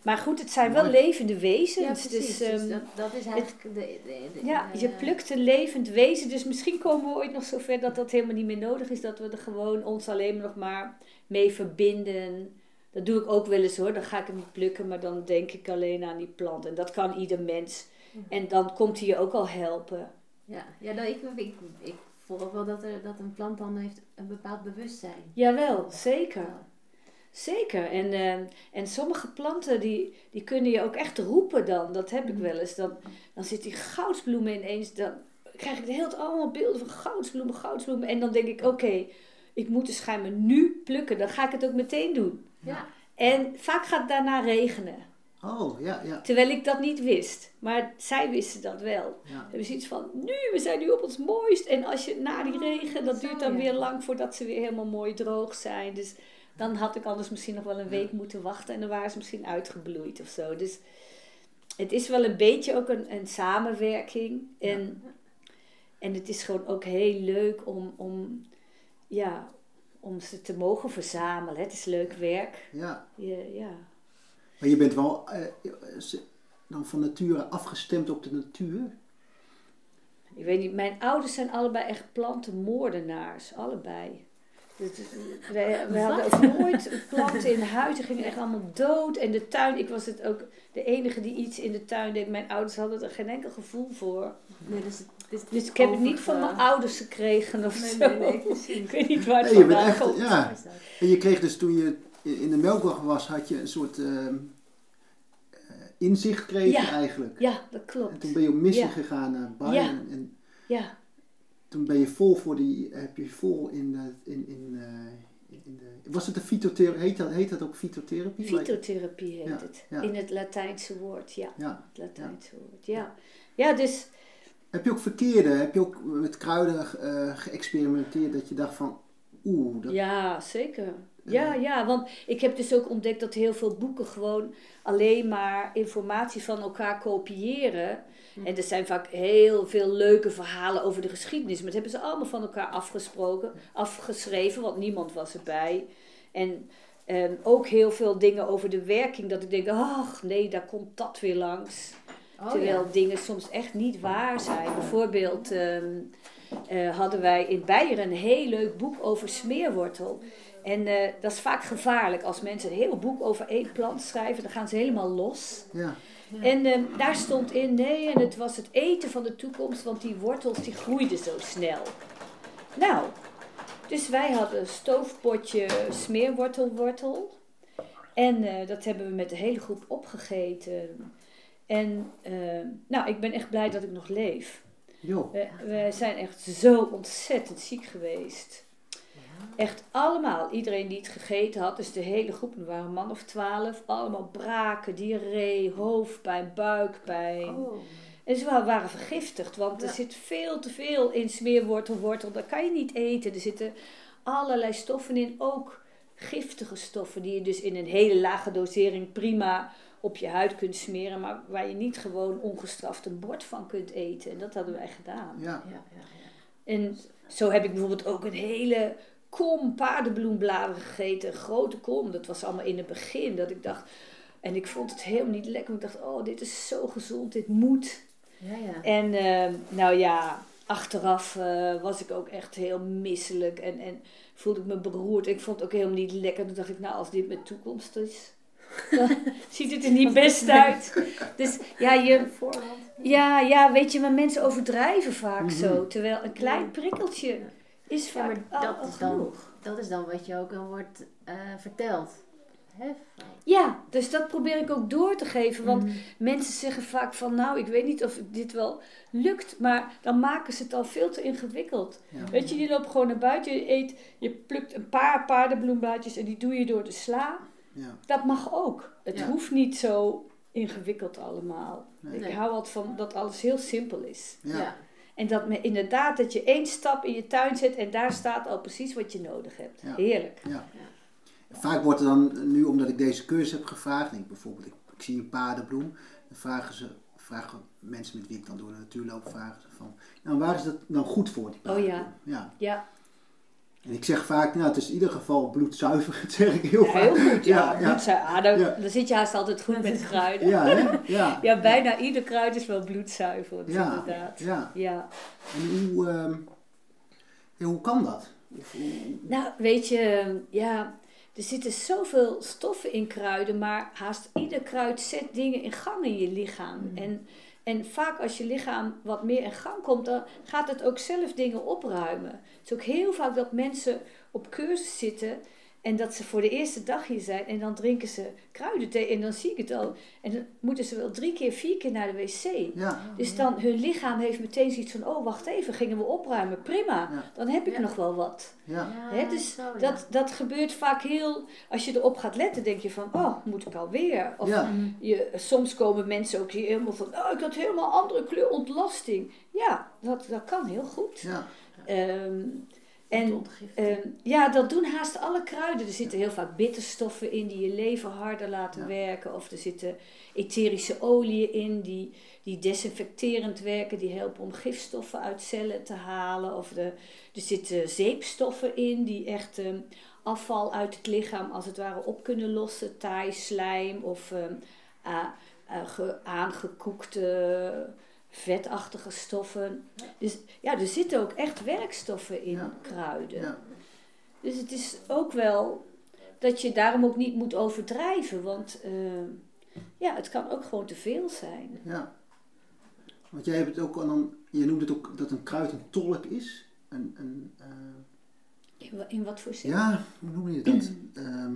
Maar goed, het zijn wel levende wezens. dus, Dus ehm, dat, dat is eigenlijk de, de, de- ja, de- je plukt een levend wezen. Dus misschien komen we ooit nog zover dat dat helemaal niet meer nodig is. Dat we er gewoon ons alleen nog maar mee verbinden. Dat doe ik ook wel eens hoor. Dan ga ik hem niet plukken, maar dan denk ik alleen aan die plant. En dat kan ieder mens. En dan komt hij je ook al helpen. Ja, ja nou, ik, ik, ik voel ook wel dat, er, dat een plant dan heeft een bepaald bewustzijn. Jawel, zeker. Zeker. En, eh, en sommige planten die, die kunnen je ook echt roepen dan. Dat heb ik wel eens. Dan, dan zit die goudsbloemen ineens. Dan krijg ik de hele tijd allemaal beelden van goudsbloemen, goudsbloemen. En dan denk ik, oké, ik moet de schijmen nu plukken. Dan ga ik het ook meteen doen. Ja. En vaak gaat het daarna regenen. Oh, ja, ja. Terwijl ik dat niet wist. Maar zij wisten dat wel. ja. We hebben zoiets van, nu, we zijn nu op ons mooist. En als je na die regen, dat duurt dan weer lang voordat ze weer helemaal mooi droog zijn. Dus dan had ik anders misschien nog wel een week moeten wachten. En dan waren ze misschien uitgebloeid of zo. Dus het is wel een beetje ook een, een samenwerking. En, en het is gewoon ook heel leuk om, om, ja, om ze te mogen verzamelen. Het is leuk werk. ja. Je, ja. Maar je bent wel eh, ze- dan van nature afgestemd op de natuur. Ik weet niet, mijn ouders zijn allebei echt plantenmoordenaars, allebei. Wij, wij hadden ook nooit planten in huis, die gingen echt allemaal dood. En de tuin, ik was het ook de enige die iets in de tuin deed. Mijn ouders hadden er geen enkel gevoel voor. Nee, dus, het Dus ik heb het niet van mijn overge- ouders gekregen of Nee, zo. nee, nee, precies. <laughs> Ik weet niet waar het Nee, je bent vandaan echt, komt. ja. En je kreeg dus toen je in de melkweg was, had je een soort ehm, eh, inzicht Ja. eigenlijk. Ja, dat En klopt. toen ben je op missie Ja. gegaan naar Bayern. Ja. En, en Ja, toen ben je vol voor die, heb je vol in, de, in, in, eh, de, was het de fytotherapie, heet dat, heet dat ook fytotherapie? fytotherapie heet Ja, het. ja. In het Latijnse woord, ja. Ja. Het Latijnse woord, ja. Ja, dus Heb je ook verkeerde, heb je ook met kruiden eh, geëxperimenteerd dat je dacht van, oeh, dat, Ja, zeker. Ja, ja, want ik heb dus ook ontdekt dat heel veel boeken gewoon alleen maar informatie van elkaar kopiëren. En er zijn vaak heel veel leuke verhalen over de geschiedenis, maar dat hebben ze allemaal van elkaar afgesproken, afgeschreven, want niemand was erbij. En ehm, ook heel veel dingen over de werking, dat ik denk, ach nee, daar komt dat weer langs. Oh, Terwijl ja. dingen soms echt niet waar zijn. Bijvoorbeeld ehm, eh, hadden wij in Beieren een heel leuk boek over smeerwortel. En eh, dat is vaak gevaarlijk. Als mensen een heel boek over één plant schrijven, dan gaan ze helemaal los. ja, En ehm, daar stond in, nee, en het was het eten van de toekomst, want die wortels die groeiden zo snel. Nou, dus wij hadden een stoofpotje smeerwortelwortel. En eh, dat hebben we met de hele groep opgegeten. En eh, nou, ik ben echt blij dat ik nog leef. We, we zijn echt zo ontzettend ziek geweest. Echt allemaal. Iedereen die het gegeten had, dus de hele groep, er waren een man of twaalf, allemaal braken, diarree, hoofdpijn, buikpijn. Oh. En ze wa- waren vergiftigd, want er zit veel te veel in smeerwortel, wortel. Dat kan je niet eten. Er zitten allerlei stoffen in, ook giftige stoffen, die je dus in een hele lage dosering prima op je huid kunt smeren, maar waar je niet gewoon ongestraft een bord van kunt eten. En dat hadden wij gedaan. Ja, Ja, ja, ja. En zo heb ik bijvoorbeeld ook een hele kom paardenbloembladeren gegeten. Een grote kom. Dat was allemaal in het begin. Dat ik dacht. En ik vond het helemaal niet lekker. Ik dacht, oh, dit is zo gezond. Dit moet. Ja, ja. En eh, nou ja, achteraf eh, was ik ook echt heel misselijk. En, en voelde ik me beroerd. Ik vond het ook helemaal niet lekker. Toen dacht ik, nou, als dit mijn toekomst is. <laughs> ziet het er niet best uit. Dus ja, je, Voorhand. ja, ja, weet je, maar mensen overdrijven vaak Mhm. zo. Terwijl een klein prikkeltje is Ja, vaak maar al, dat al is dan- genoeg. Dat is dan wat je ook dan wordt eh, verteld. Hè? Ja, dus dat probeer ik ook door te geven. Want Mhm. mensen zeggen vaak van, nou, ik weet niet of dit wel lukt. Maar dan maken ze het al veel te ingewikkeld. ja. Weet je, je loopt gewoon naar buiten, je eet, je plukt een paar paardenbloemblaadjes en die doe je door de sla. Ja. Dat mag ook. Het Ja. hoeft niet zo ingewikkeld allemaal. Nee. Ik Nee. hou altijd van dat alles heel simpel is. ja. Ja. En dat me, inderdaad dat je één stap in je tuin zet en daar staat al precies wat je nodig hebt. Ja. Heerlijk. Ja. Vaak wordt er dan, nu omdat ik deze cursus heb gevraagd, denk ik bijvoorbeeld, ik, ik zie een paardenbloem, dan vragen ze, vragen mensen met wie ik dan door de natuur loop, vragen ze van, nou waar is dat dan goed voor, die Oh ja. ja. Ja, En ik zeg vaak, nou het is in ieder geval bloedzuiver, <laughs> dat zeg ik heel ja, vaak. heel goed. Ja, Ja, ja. bloedzuiver. Ah, dan, Ja. dan zit je haast altijd goed met kruiden. Ja, hè? <laughs> Ja. Ja, bijna ieder kruid is wel bloedzuiver, Ja. inderdaad. Ja. Ja. En hoe, ehm, hoe kan dat? Of, hoe- Nou, weet je, ja, er zitten zoveel stoffen in kruiden, maar haast ieder kruid zet dingen in gang in je lichaam. En, en vaak als je lichaam wat meer in gang komt, dan gaat het ook zelf dingen opruimen. Het is ook heel vaak dat mensen op cursus zitten en dat ze voor de eerste dag hier zijn en dan drinken ze kruidenthee en dan zie ik het al. En dan moeten ze wel drie keer, vier keer naar de wc. Ja, Dus dan, hun lichaam heeft meteen zoiets van, oh wacht even, gingen we opruimen, prima. Ja. Dan heb ik Ja. nog wel wat. ja, Hè, dus zo, ja. dat, dat gebeurt vaak heel, als je erop gaat letten, denk je van, oh, moet ik alweer? Of ja, je, soms komen mensen ook hier helemaal van, oh, ik had helemaal andere kleur ontlasting. Ja, dat, dat kan heel goed. ja, Ehm, en. Ehm, ja, dat doen haast alle kruiden. Er zitten heel vaak bitterstoffen in die je lever harder laten Ja. werken. Of er zitten etherische oliën in die, die desinfecterend werken. Die helpen om gifstoffen uit cellen te halen. Of de, er zitten zeepstoffen in die echt ehm, afval uit het lichaam als het ware op kunnen lossen. Taai, slijm of a- ge- aangekoekte vetachtige stoffen. Dus ja, er zitten ook echt werkstoffen in Ja. kruiden. ja, Dus het is ook wel dat je daarom ook niet moet overdrijven, want eh, ja, het kan ook gewoon te veel zijn. ja. Want jij hebt het ook al dan, je noemt het ook dat een kruid een tolk is. Een, een, eh, In, in wat voor zin? ja, hoe noem je dat? <clears throat> Ehm,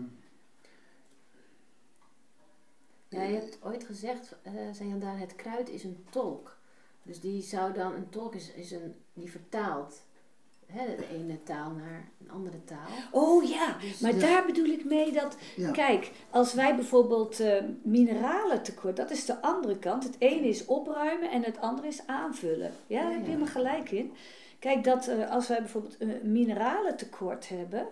Ja, je hebt ooit gezegd, eh zijn daar het kruid is een tolk. Dus die zou dan, een tolk is, is een, die vertaalt hè, de ene taal naar een andere taal. Oh ja, Dus- maar daar bedoel ik mee dat, ja, kijk, als wij bijvoorbeeld eh, mineralen tekort, dat is de andere kant. Het ene is opruimen en het andere is aanvullen. Ja, daar heb je Ja. helemaal gelijk in. Kijk, dat eh, als wij bijvoorbeeld een mineralen tekort hebben,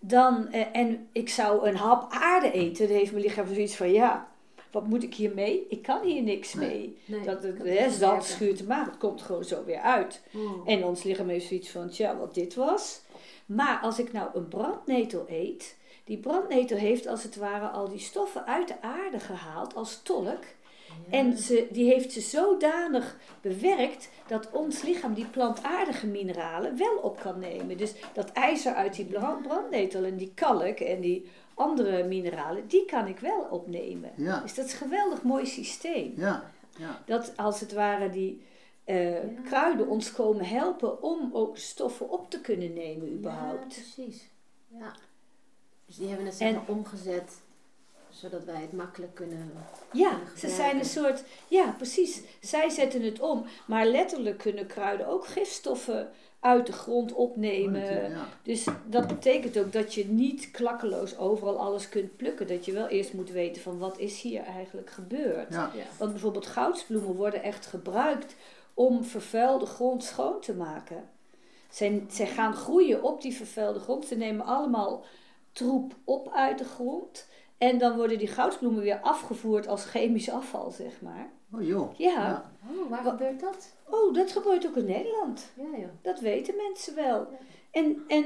dan, eh, en ik zou een hap aarde eten, dan heeft mijn lichaam zoiets van, ja, wat moet ik hiermee? Ik kan hier niks Nee. mee. Nee, Dat, het, hè, zand schuurt de maag, het komt gewoon zo weer uit. Oh. En ons lichaam heeft zoiets van, tja, wat dit was. Maar als ik nou een brandnetel eet, die brandnetel heeft als het ware al die stoffen uit de aarde gehaald als tolk. En ze, die heeft ze zodanig bewerkt dat ons lichaam die plantaardige mineralen wel op kan nemen. Dus dat ijzer uit die brand- brandnetel en die kalk en die andere mineralen, die kan ik wel opnemen. ja, Dus dat is een geweldig mooi systeem. ja, ja, Dat als het ware die eh, kruiden ons komen helpen om ook stoffen op te kunnen nemen überhaupt. Ja, precies. Ja. Dus die hebben het zeg maar omgezet, zodat wij het makkelijk kunnen... Ja, kunnen ze zijn een soort, ja precies, zij zetten het om. Maar letterlijk kunnen kruiden ook gifstoffen uit de grond opnemen. ja, Dus dat betekent ook dat je niet klakkeloos overal alles kunt plukken. Dat je wel eerst moet weten van wat is hier eigenlijk gebeurd. ja, Ja. Want bijvoorbeeld goudsbloemen worden echt gebruikt om vervuilde grond schoon te maken. Zij, zij gaan groeien op die vervuilde grond. Ze nemen allemaal troep op uit de grond. En dan worden die goudsbloemen weer afgevoerd als chemisch afval, zeg maar. Oh joh, Ja. ja, Oh, waar Wat- gebeurt dat? Oh, dat gebeurt ook in Nederland. Ja, joh. Dat weten mensen wel. Ja. En, en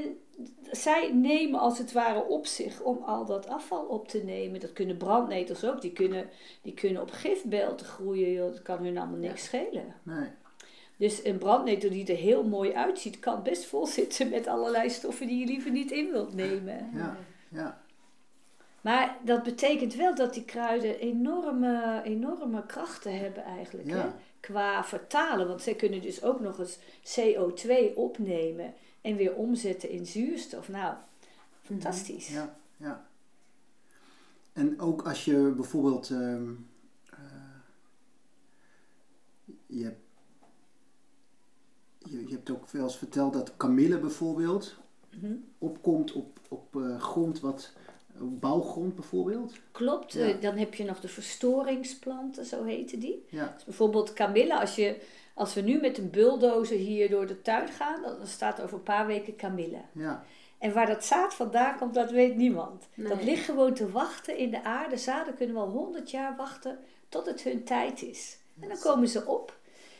zij nemen als het ware op zich om al dat afval op te nemen. Dat kunnen brandnetels ook. Die kunnen, die kunnen op gifbelten groeien. Joh. Dat kan hun allemaal niks schelen. nee, Dus een brandnetel die er heel mooi uitziet, kan best vol zitten met allerlei stoffen die je liever niet in wilt nemen. ja, ja, Maar dat betekent wel dat die kruiden enorme, enorme krachten hebben eigenlijk. Hè? Ja. Qua vertalen. Want zij kunnen dus ook nog eens CO2 opnemen en weer omzetten in zuurstof. Nou, fantastisch. ja, ja. En ook als je bijvoorbeeld, ehm, eh, je, hebt, je, je hebt ook wel eens verteld dat kamille bijvoorbeeld Mhm. opkomt op, op eh, grond wat, bouwgrond bijvoorbeeld. Klopt, Ja. eh, dan heb je nog de verstoringsplanten, zo heten die. Ja, Dus bijvoorbeeld kamille, als, je, als we nu met een bulldozer hier door de tuin gaan, dan staat er over een paar weken kamille. ja, En waar dat zaad vandaan komt, dat weet niemand. Nee. Dat ligt gewoon te wachten in de aarde. Zaden kunnen wel honderd jaar wachten tot het hun tijd is. En dan komen ze op.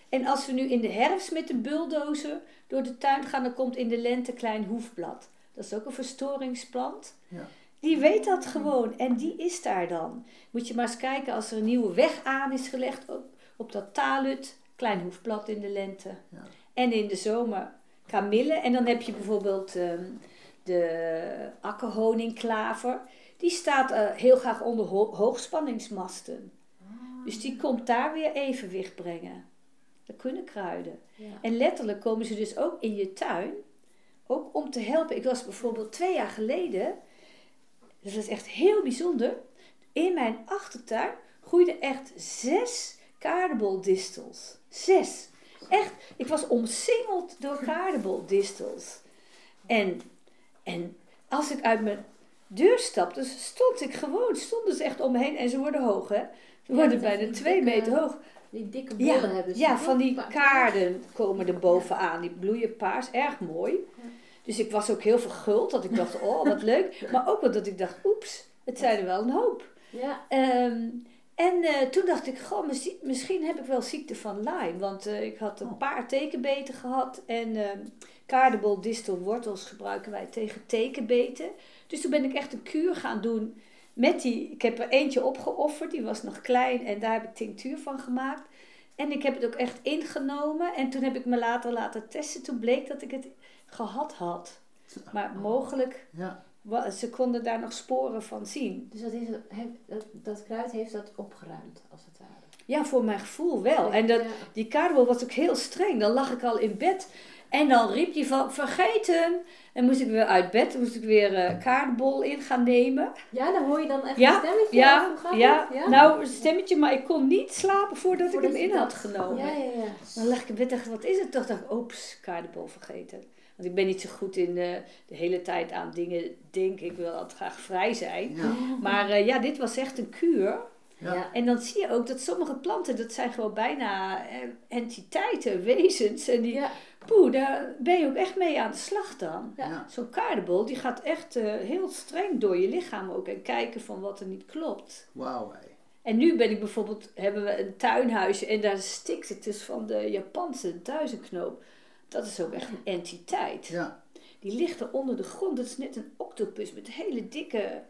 En als we nu in de herfst met de bulldozer door de tuin gaan, dan komt in de lente klein hoefblad. Dat is ook een verstoringsplant. ja, Die weet dat gewoon en die is daar dan. Moet je maar eens kijken als er een nieuwe weg aan is gelegd op, op dat talut, klein hoefblad in de lente. ja, En in de zomer kamille. En dan heb je bijvoorbeeld ehm, de akkerhoningklaver, die staat eh, heel graag onder ho- hoogspanningsmasten. Dus die komt daar weer evenwicht brengen. Dat kunnen kruiden. Ja. En letterlijk komen ze dus ook in je tuin, ook om te helpen. Ik was bijvoorbeeld twee jaar geleden, dat is echt heel bijzonder, in mijn achtertuin groeiden echt zes kaardenboldistels. Zes. Echt, ik was omsingeld door kaardenboldistels. En, en als ik uit mijn deur stapte, stond ik gewoon, stonden ze echt om me heen en ze worden hoog hè. Ze worden bijna twee dikke- meter hoog. Die dikke Ja, bollen hebben ze. ja, van die kaarden komen er bovenaan. Die bloeien paars, erg mooi. Dus ik was ook heel verguld, dat ik dacht, oh wat leuk. Maar ook wel dat ik dacht, oeps, het zijn er wel een hoop. Ja, Ehm, en eh, toen dacht ik, goh, misschien, heb ik wel ziekte van Lyme. Want eh, ik had een paar tekenbeten gehad. En ehm kaardebol distel wortels gebruiken wij tegen tekenbeten. Dus toen ben ik echt een kuur gaan doen met die. Ik heb er eentje opgeofferd, die was nog klein. En daar heb ik tinctuur van gemaakt. En ik heb het ook echt ingenomen. En toen heb ik me later laten testen. Toen bleek dat ik het gehad had. Maar mogelijk, Ja. ze konden daar nog sporen van zien. dus dat, is, heeft, dat, dat kruid heeft dat opgeruimd, als het ware. Ja, voor mijn gevoel wel. En dat, Ja. die kaarbol was ook heel streng. Dan lag ik al in bed en dan riep hij van vergeten. En moest ik weer uit bed, moest ik weer kaardebol in gaan nemen. Ja, dan hoor je dan echt Ja, een stemmetje. Ja, ja, het? nou een stemmetje, maar ik kon niet slapen voordat, Voordat ik hem in had genomen. Ja, ja, ja. Dan lag ik in bed en dacht, wat is het? Toch dacht ik, oeps, kaardebol vergeten. Want ik ben niet zo goed in eh, de hele tijd aan dingen denken. Ik wil altijd graag vrij zijn. Ja. Maar eh, ja, dit was echt een kuur. Ja. En dan zie je ook dat sommige planten, dat zijn gewoon bijna eh, entiteiten, wezens. En die, Ja. poeh, daar ben je ook echt mee aan de slag dan. Ja. Zo'n kaardebol, die gaat echt heel streng door je lichaam ook. En kijken van wat er niet klopt. Wauw. hé. En nu ben ik bijvoorbeeld, hebben we een tuinhuisje en daar stikt het dus van de Japanse duizendknoop. Dat is ook echt een entiteit. Ja. Die ligt er onder de grond. Dat is net een octopus met hele dikke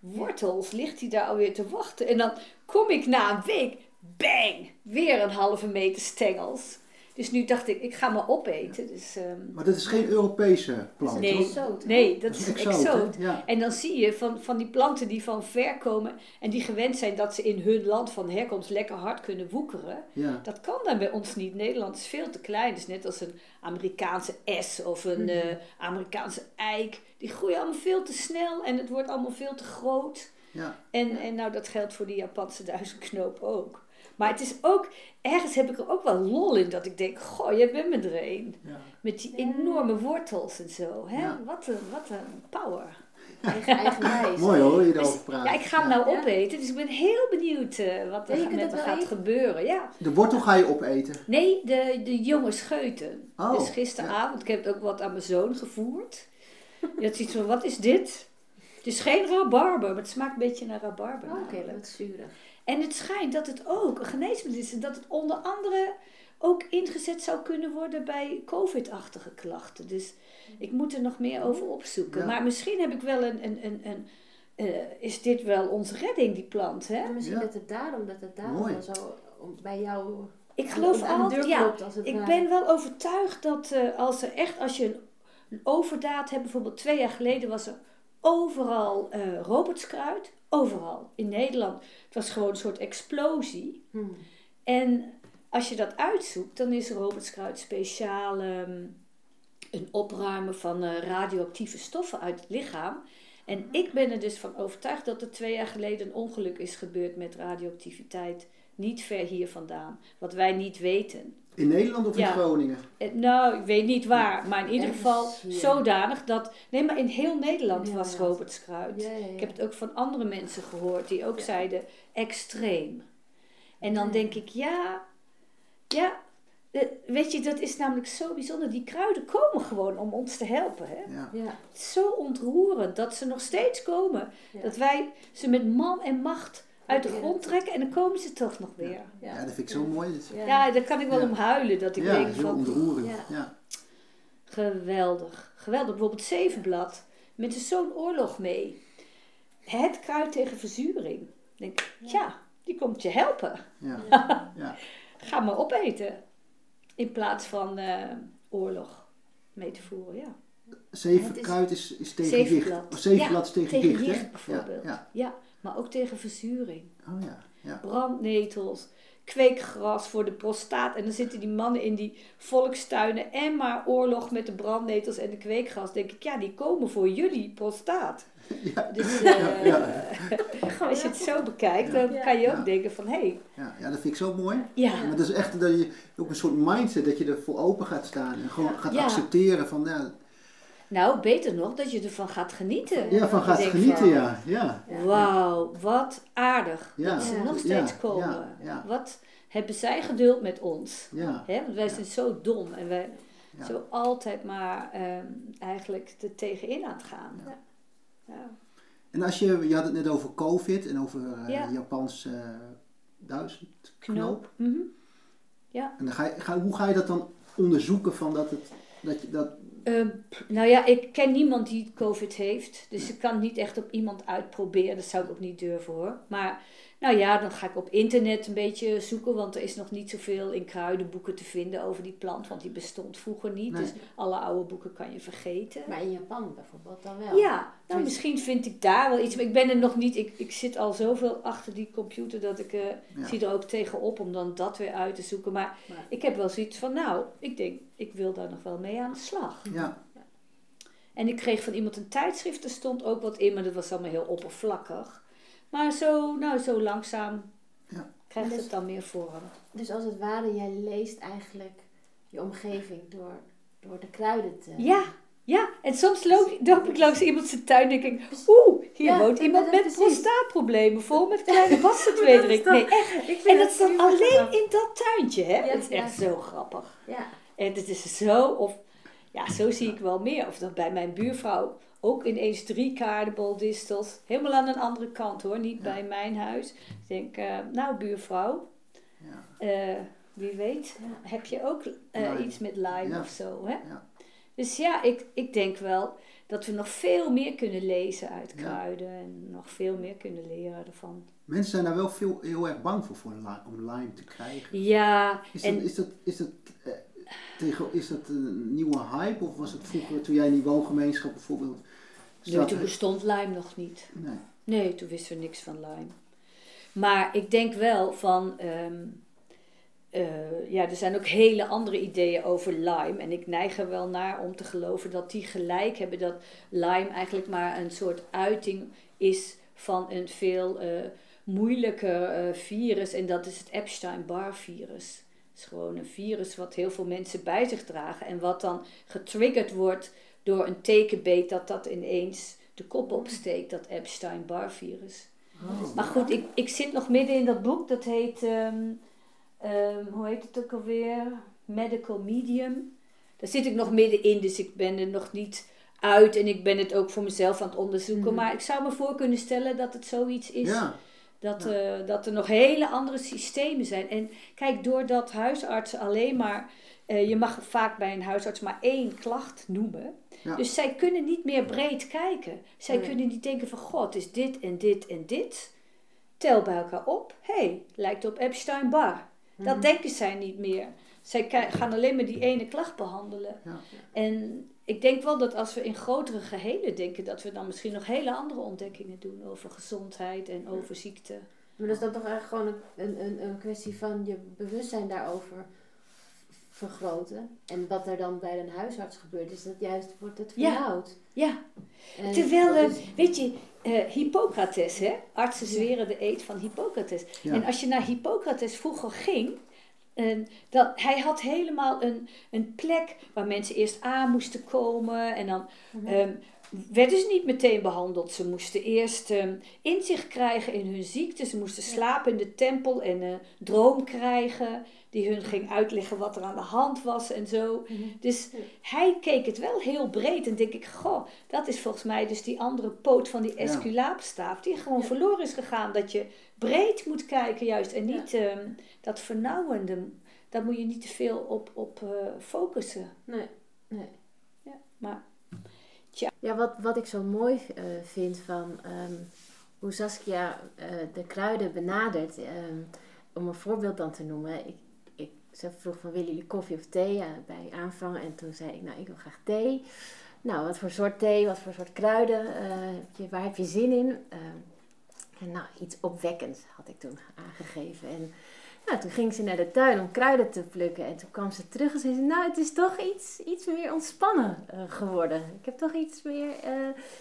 wortels. Ligt hij daar alweer te wachten. En dan kom ik na een week, bang, weer een halve meter stengels. Dus nu dacht ik, ik ga maar opeten. Dus, ehm, Maar dat is geen Europese plant, nee, exoot, nee, dat is exoot, exoot. Ja. En dan zie je van, van die planten die van ver komen en die gewend zijn dat ze in hun land van herkomst lekker hard kunnen woekeren. Ja. Dat kan dan bij ons niet. Nederland is veel te klein. Dus net als een Amerikaanse es of een Mhm. eh, Amerikaanse eik. Die groeien allemaal veel te snel en het wordt allemaal veel te groot. Ja. En, en nou, dat geldt voor die Japanse duizendknoop ook. Maar het is ook, ergens heb ik er ook wel lol in dat ik denk, goh, jij bent me er een. Ja. Met die enorme wortels en zo. Hè? Ja. Wat, een, wat een power. Eigenwijs. <laughs> Mooi hoor, je Dus, erover praat. ja, ik ga hem nou opeten, dus ik ben heel benieuwd eh, wat er met me gaat eten? gebeuren. Ja. De wortel ga je opeten. Nee, de, de jonge scheuten. Oh, dus gisteravond, ik heb het ook wat aan mijn zoon gevoerd. Je had zoiets van, wat is dit? Het is geen rabarber, maar het smaakt een beetje naar rabarber. Oh, Oké, namelijk. wat zuurig. En het schijnt dat het ook een geneesmiddel is. En dat het onder andere ook ingezet zou kunnen worden bij COVID-achtige klachten. Dus ik moet er nog meer over opzoeken. Ja. Maar misschien heb ik wel een... een, een, een eh, is dit wel onze redding, die plant? Hè? En misschien Ja. dat het daarom, dat het daarom Mooi. zo bij jou Ik geloof altijd... Ja, klopt, als het Ik ben wel overtuigd dat eh, als er echt, als je een, een overdaad hebt, bijvoorbeeld twee jaar geleden was er overal eh robertskruid, overal in Nederland. Het was gewoon een soort explosie. Hmm. En als je dat uitzoekt, dan is robertskruid speciaal ehm, een opruimen van eh, radioactieve stoffen uit het lichaam. En ik ben er dus van overtuigd dat er twee jaar geleden een ongeluk is gebeurd met radioactiviteit. Niet ver hier vandaan. Wat wij niet weten. In Nederland of in Ja. Groningen? Eh, Nou, ik weet niet waar, maar in ieder geval zodanig dat. Nee, maar in heel Nederland was. Ja, ja, ja. Ik heb het ook van andere mensen gehoord die ook zeiden extreem. En dan Ja. denk ik, ja, ja, eh, weet je, dat is namelijk zo bijzonder. Die kruiden komen gewoon om ons te helpen. Hè? Ja. Ja, Het is zo ontroerend dat ze nog steeds komen. Ja. Dat wij ze met man en macht uit de grond trekken en dan komen ze toch nog weer. ja. ja, dat vind ik zo mooi. Dat- Ja. Ja, daar kan ik wel Ja. om huilen. Dat ik Ja, denk heel van, ontroerend. Ja. Ja. Geweldig. Geweldig. Bijvoorbeeld Zevenblad. Met zo'n oorlog mee. Het kruid tegen verzuring. Ik denk, ja, die komt je helpen. <laughs> Ja. Ga maar opeten. In plaats van eh, oorlog mee te voeren, ja. Zeven is- kruid is, is tegen Zevenblad. gicht. Zevenblad is tegen, tegen gicht, hè? bijvoorbeeld. Ja, Ja, maar ook tegen verzuring. Oh ja, ja. brandnetels, kweekgras voor de prostaat. En dan zitten die mannen in die volkstuinen en maar oorlog met de brandnetels en de kweekgras. Denk ik, ja, die komen voor jullie prostaat. <laughs> Ja. Dus Ja, eh, ja. als je het zo bekijkt, dan kan je ook Ja. denken van, hé, hey, Ja, ja, dat vind ik zo mooi. ja, Maar dat is echt dat je ook een soort mindset dat je er voor open gaat staan en gewoon gaat Ja. accepteren van ja, nou, beter nog, dat je ervan gaat genieten. ja van gaat genieten, van, ja. ja. Wauw, wat aardig Ja. dat ze Ja. nog Ja, steeds ja, komen. ja. Wat hebben zij geduld met ons? Ja, Hè? Want wij zijn zo dom en wij Ja. zo altijd maar ehm, eigenlijk er tegenin aan het gaan. Ja. Ja. En als je, je had het net over COVID en over eh Ja. Japans eh duizend knoop. Knoop. Mhm. En dan ga je, ga, hoe ga je dat dan onderzoeken van dat het, dat je dat, Ehm, nou ja, ik ken niemand die COVID heeft. Dus ik kan niet echt op iemand uitproberen. Dat zou ik ook niet durven hoor. Maar nou ja, dan ga ik op internet een beetje zoeken. Want er is nog niet zoveel in kruidenboeken te vinden over die plant. Want die bestond vroeger niet. Nee. Dus alle oude boeken kan je vergeten. Maar in Japan bijvoorbeeld dan wel. Ja, nou misschien vind ik daar wel iets. Maar ik ben er nog niet. Ik, ik zit al zoveel achter die computer dat ik eh, Ja. zie er ook tegenop om dan dat weer uit te zoeken. Maar Maar- ik heb wel zoiets van, nou, ik denk, ik wil daar nog wel mee aan de slag. ja, En ik kreeg van iemand een tijdschrift, er stond ook wat in, maar dat was allemaal heel oppervlakkig. Maar zo, nou, zo langzaam Ja. krijgt En dus- het dan meer vorm. Dus als het ware, jij leest eigenlijk je omgeving door, door de kruiden te... Ja, ja. En soms loop, loop ik langs iemand zijn tuin en denk ik, oeh, hier Ja, woont iemand dat met precies. prostaatproblemen, vol met kleine <laughs> is Nee, echt. <laughs> Ik vind En dat staat alleen grappig. in dat tuintje, hè? Ja, dat is ja. echt zo grappig. Ja. En het is zo, of ja, zo zie ik wel meer. Of dat bij mijn buurvrouw ook ineens drie kaardenboldistels. Helemaal aan een andere kant hoor, niet bij mijn huis. Ik denk, eh, nou buurvrouw, ja. eh, wie weet, heb je ook eh, Lyme. iets met Lyme Ja. of zo, hè? Dus ja, ik, ik denk wel dat we nog veel meer kunnen lezen uit kruiden. En nog veel meer kunnen leren ervan. Mensen zijn daar wel veel, heel erg bang voor, voor om Lyme te krijgen. Ja, Is dat, en is dat, is dat, tegen, is dat een nieuwe hype of was het vroeger, toen jij in die woongemeenschap bijvoorbeeld nee, toen bestond Lyme nog niet. Nee. Nee, toen wisten we niks van Lyme. Maar ik denk wel van. ehm, eh, ja, er zijn ook hele andere ideeën over Lyme. En ik neig er wel naar om te geloven dat die gelijk hebben dat Lyme eigenlijk maar een soort uiting is van een veel eh, moeilijker eh, virus. En dat is het Epstein-Barr-virus. Het is gewoon een virus wat heel veel mensen bij zich dragen. En wat dan getriggerd wordt door een tekenbeet dat dat ineens de kop opsteekt, dat Epstein-Barr-virus. Maar goed, ik, ik zit nog midden in dat boek. Dat heet, ehm, ehm, hoe heet het ook alweer? Medical Medium. Daar zit ik nog middenin, dus ik ben er nog niet uit. En ik ben het ook voor mezelf aan het onderzoeken. Mhm. Maar ik zou me voor kunnen stellen dat het zoiets is. Ja, Dat, eh, dat er nog hele andere systemen zijn. En kijk, doordat huisartsen alleen maar. Eh, je mag vaak bij een huisarts maar één klacht noemen. Ja. Dus zij kunnen niet meer breed kijken. Zij Nee. kunnen niet denken van god, is dit en dit en dit. Tel bij elkaar op. Hé, hey, lijkt op Epstein-Barr. Dat Mhm. denken zij niet meer. Zij gaan alleen maar die ene klacht behandelen. Ja. En ik denk wel dat als we in grotere gehelen denken, dat we dan misschien nog hele andere ontdekkingen doen over gezondheid en over ziekte. Maar dat is dan toch eigenlijk gewoon een, een, een kwestie van je bewustzijn daarover vergroten. En wat er dan bij een huisarts gebeurt, is dat juist wordt het Ja. vernauwd. Ja, En terwijl, dat eh, is- weet je, eh, Hippocrates, hè? artsen Ja. zweren de eed van Hippocrates. Ja. En als je naar Hippocrates vroeger ging, eh, dat, hij had helemaal een, een plek waar mensen eerst aan moesten komen en dan ehm, werden ze niet meteen behandeld. Ze moesten eerst ehm, inzicht krijgen in hun ziekte. Ze moesten slapen in de tempel en een droom krijgen die hun ging uitleggen wat er aan de hand was en zo. Mhm. Dus Ja. hij keek het wel heel breed en denk ik, goh, dat is volgens mij dus die andere poot van die Esculaapstaaf, die gewoon Ja. verloren is gegaan. Dat je breed moet kijken juist en Ja. niet ehm, dat vernauwende, daar moet je niet te veel op, op eh, focussen. Nee, nee. Ja, maar Ja, wat, wat ik zo mooi eh, vind van ehm, hoe Saskia eh, de kruiden benadert, ehm, om een voorbeeld dan te noemen. Ik, ze vroeg van willen jullie koffie of thee ja, bij aanvang en toen zei ik nou ik wil graag thee. nou, wat voor soort thee, wat voor soort kruiden, eh, waar heb je zin in? Eh, en nou, iets opwekkends had ik toen aangegeven. En nou, toen ging ze naar de tuin om kruiden te plukken. En toen kwam ze terug en zei ze, nou, het is toch iets, iets meer ontspannen eh, geworden. Ik heb toch iets meer,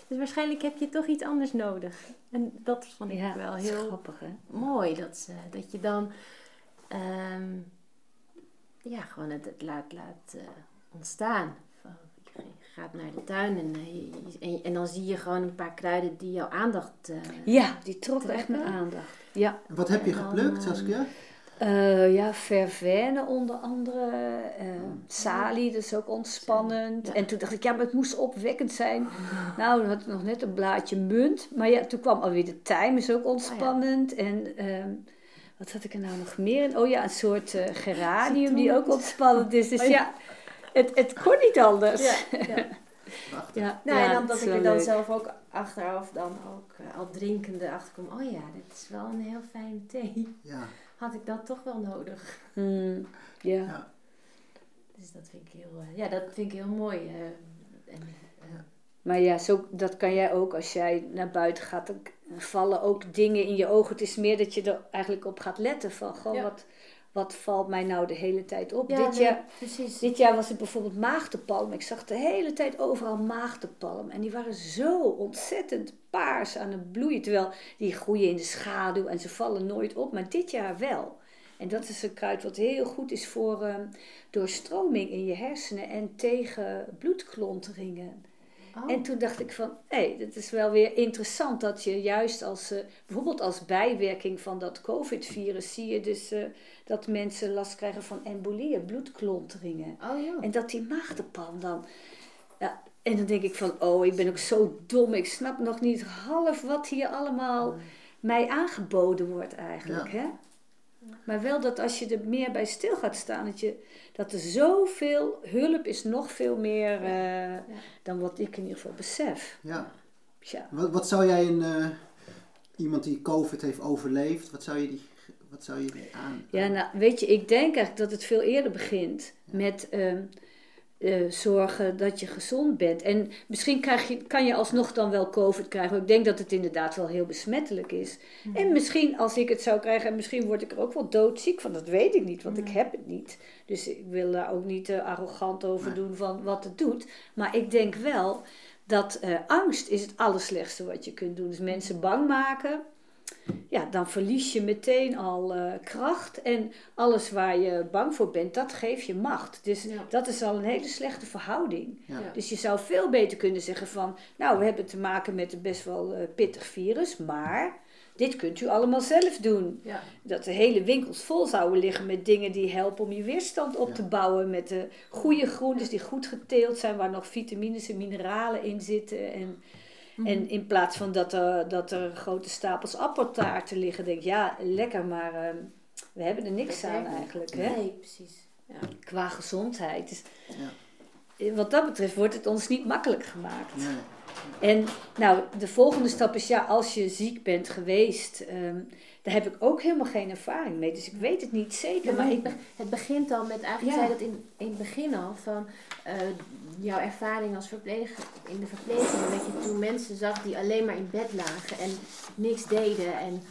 dus waarschijnlijk heb je toch iets anders nodig. En dat vond ik Ja, wel heel grappig, hè? mooi. Dat, ze, dat je dan, ehm, ja, gewoon het, het laat, laat eh, ontstaan. Van, je gaat naar de tuin en, eh, en, en dan zie je gewoon een paar kruiden die jouw aandacht... eh, Ja, die trok echt mijn aandacht. Ja, wat heb je geplukt, Saskia? Eh, ja vervene onder andere. eh salie, dat is ook ontspannend. Ja. En toen dacht ik, ja, maar het moest opwekkend zijn. Nou, dan had ik nog net een blaadje munt. Maar ja, toen kwam alweer de tijm, is ook ontspannend. En ehm, wat had ik er nou nog meer in? Oh ja, een soort eh, geranium die ook ontspannend is. Dus Oh ja. ja, het, het kon niet anders. Ja, ja. <laughs> Ja, Nou, ja, en dan dat is ik er dan leuk. zelf ook achteraf dan ook eh, al drinkende achterkom. Oh ja, dit is wel een heel fijne thee. Ja. Had ik dat toch wel nodig? Hmm, ja. Ja. Dus dat vind ik heel, eh, ja, dat vind ik heel mooi. eh, en, eh, Maar ja, zo, dat kan jij ook als jij naar buiten gaat. Dan vallen ook dingen in je ogen. Het is meer dat je er eigenlijk op gaat letten. Van, goh, Ja. wat, wat valt mij nou de hele tijd op? ja, dit, nee, jaar, precies. dit jaar was het bijvoorbeeld maagdenpalm. Ik zag de hele tijd overal maagdenpalm. En die waren zo ontzettend paars aan het bloeien. Terwijl die groeien in de schaduw en ze vallen nooit op. Maar dit jaar wel. En dat is een kruid wat heel goed is voor ehm, doorstroming in je hersenen en tegen bloedklonteringen. Oh, En toen dacht ik van, hé, hey, dat is wel weer interessant dat je juist als, eh, bijvoorbeeld als bijwerking van dat COVID-virus, zie je dus eh, dat mensen last krijgen van embolieën, bloedklonteringen. oh joh. En dat die maagdenpalm dan, ja, en dan denk ik van, oh, ik ben ook zo dom, ik snap nog niet half wat hier allemaal mij aangeboden wordt eigenlijk, hè. Maar wel dat als je er meer bij stil gaat staan, dat, je, dat er zoveel hulp is, nog veel meer eh, dan wat ik in ieder geval besef. ja. Wat, wat zou jij een, eh, iemand die COVID heeft overleefd, wat zou je die, wat zou je aan... Ja, nou, weet je, ik denk eigenlijk dat het veel eerder begint met ehm, eh, zorgen dat je gezond bent. En misschien krijg je, kan je alsnog dan wel COVID krijgen. Ik denk dat het inderdaad wel heel besmettelijk is. En misschien als ik het zou krijgen, en misschien word ik er ook wel doodziek van, dat weet ik niet, want ik heb het niet. Dus ik wil daar ook niet eh, arrogant over doen van wat het doet. Maar ik denk wel dat eh, angst is het allerslechtste wat je kunt doen. Dus mensen bang maken ja, dan verlies je meteen al eh, kracht. En alles waar je bang voor bent, dat geeft je macht. Dus Ja. dat is al een hele slechte verhouding. Ja. Dus je zou veel beter kunnen zeggen van... Nou, we hebben te maken met een best wel eh, pittig virus, maar... Dit kunt u allemaal zelf doen. Ja. Dat de hele winkels vol zouden liggen met dingen die helpen om je weerstand op Ja. te bouwen. Met de goede groentes die goed geteeld zijn, waar nog vitamines en mineralen in zitten. En, en in plaats van dat er, dat er grote stapels appeltaarten liggen, denk ik, ja, lekker, maar ehm, we hebben er niks Dat aan eigenlijk. Hè? Nee, precies. Ja. Qua gezondheid. Dus, Ja. eh, wat dat betreft wordt het ons niet makkelijk gemaakt. Nee. En nou, de volgende stap is ja, als je ziek bent geweest, ehm, daar heb ik ook helemaal geen ervaring mee. Dus ik weet het niet zeker. Ja, maar het, ik, be- het begint al met, eigenlijk Ja. zei dat in, in het begin al, van eh, jouw ervaring als verpleger in de verpleging. Dat je toen mensen zag die alleen maar in bed lagen en niks deden en,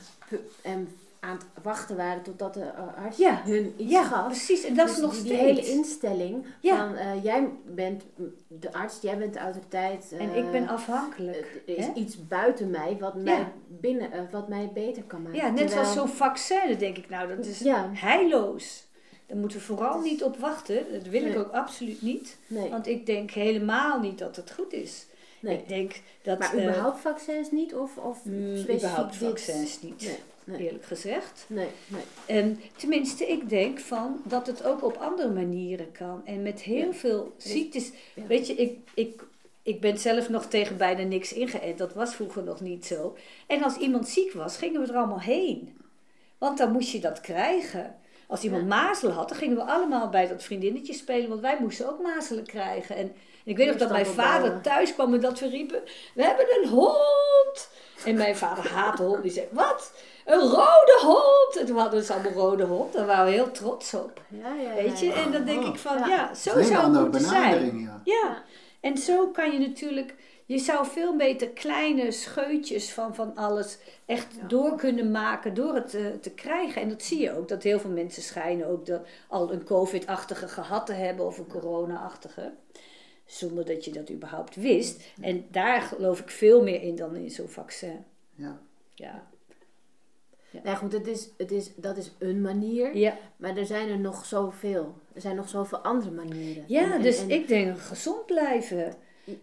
en aan het wachten waren totdat de eh, arts Ja. hun iets ja, gaf. precies. En dat Dus is nog die, steeds. die hele instelling Ja. van eh, jij bent de arts, jij bent de autoriteit. en eh, ik ben afhankelijk. Er is hè? iets buiten mij wat mij, binnen, wat mij beter kan maken. Ja, net Terwijl- zoals zo'n vaccin, denk ik nou, dat is heilloos. Daar moeten we vooral niet op wachten. Dat wil ik ook absoluut niet. Nee, Want ik denk helemaal niet dat het goed is. nee. Ik denk dat... Maar überhaupt vaccins niet? Of, of mm, dit? vaccins niet, Nee, eerlijk gezegd. nee, nee. En tenminste, ik denk van dat het ook op andere manieren kan. En met heel Ja. veel ziektes. ja. Weet je, ik, ik, ik ben zelf nog tegen bijna niks ingeënt. Dat was vroeger nog niet zo. En als iemand ziek was, gingen we er allemaal heen. Want dan moest je dat krijgen. Als iemand Ja. mazelen had, dan gingen we allemaal bij dat vriendinnetje spelen. Want wij moesten ook mazelen krijgen. En, en ik weet nog dat mijn vader thuis kwam en dat we riepen... We hebben een hond! En mijn vader haat honden. Die zei, wat? Een rode hond! En toen hadden we dus allemaal rode hond. Daar waren we heel trots op. Ja, ja, Weet je? ja, ja. En dan denk Oh. ik van, Ja. zo zou het moeten zijn. ja. Ja. En zo kan je natuurlijk, je zou veel beter kleine scheutjes van, van alles echt door kunnen maken door het eh, te krijgen. En dat zie je ook, dat heel veel mensen schijnen ook dat, al een COVID-achtige gehad te hebben of een corona-achtige. Zonder dat je dat überhaupt wist. En daar geloof ik veel meer in dan in zo'n vaccin. Ja. Ja. Nou goed, het is, het is, dat is een manier. Ja, Maar er zijn er nog zoveel. Er zijn nog zoveel andere manieren. ja En- dus en- ik denk gezond blijven.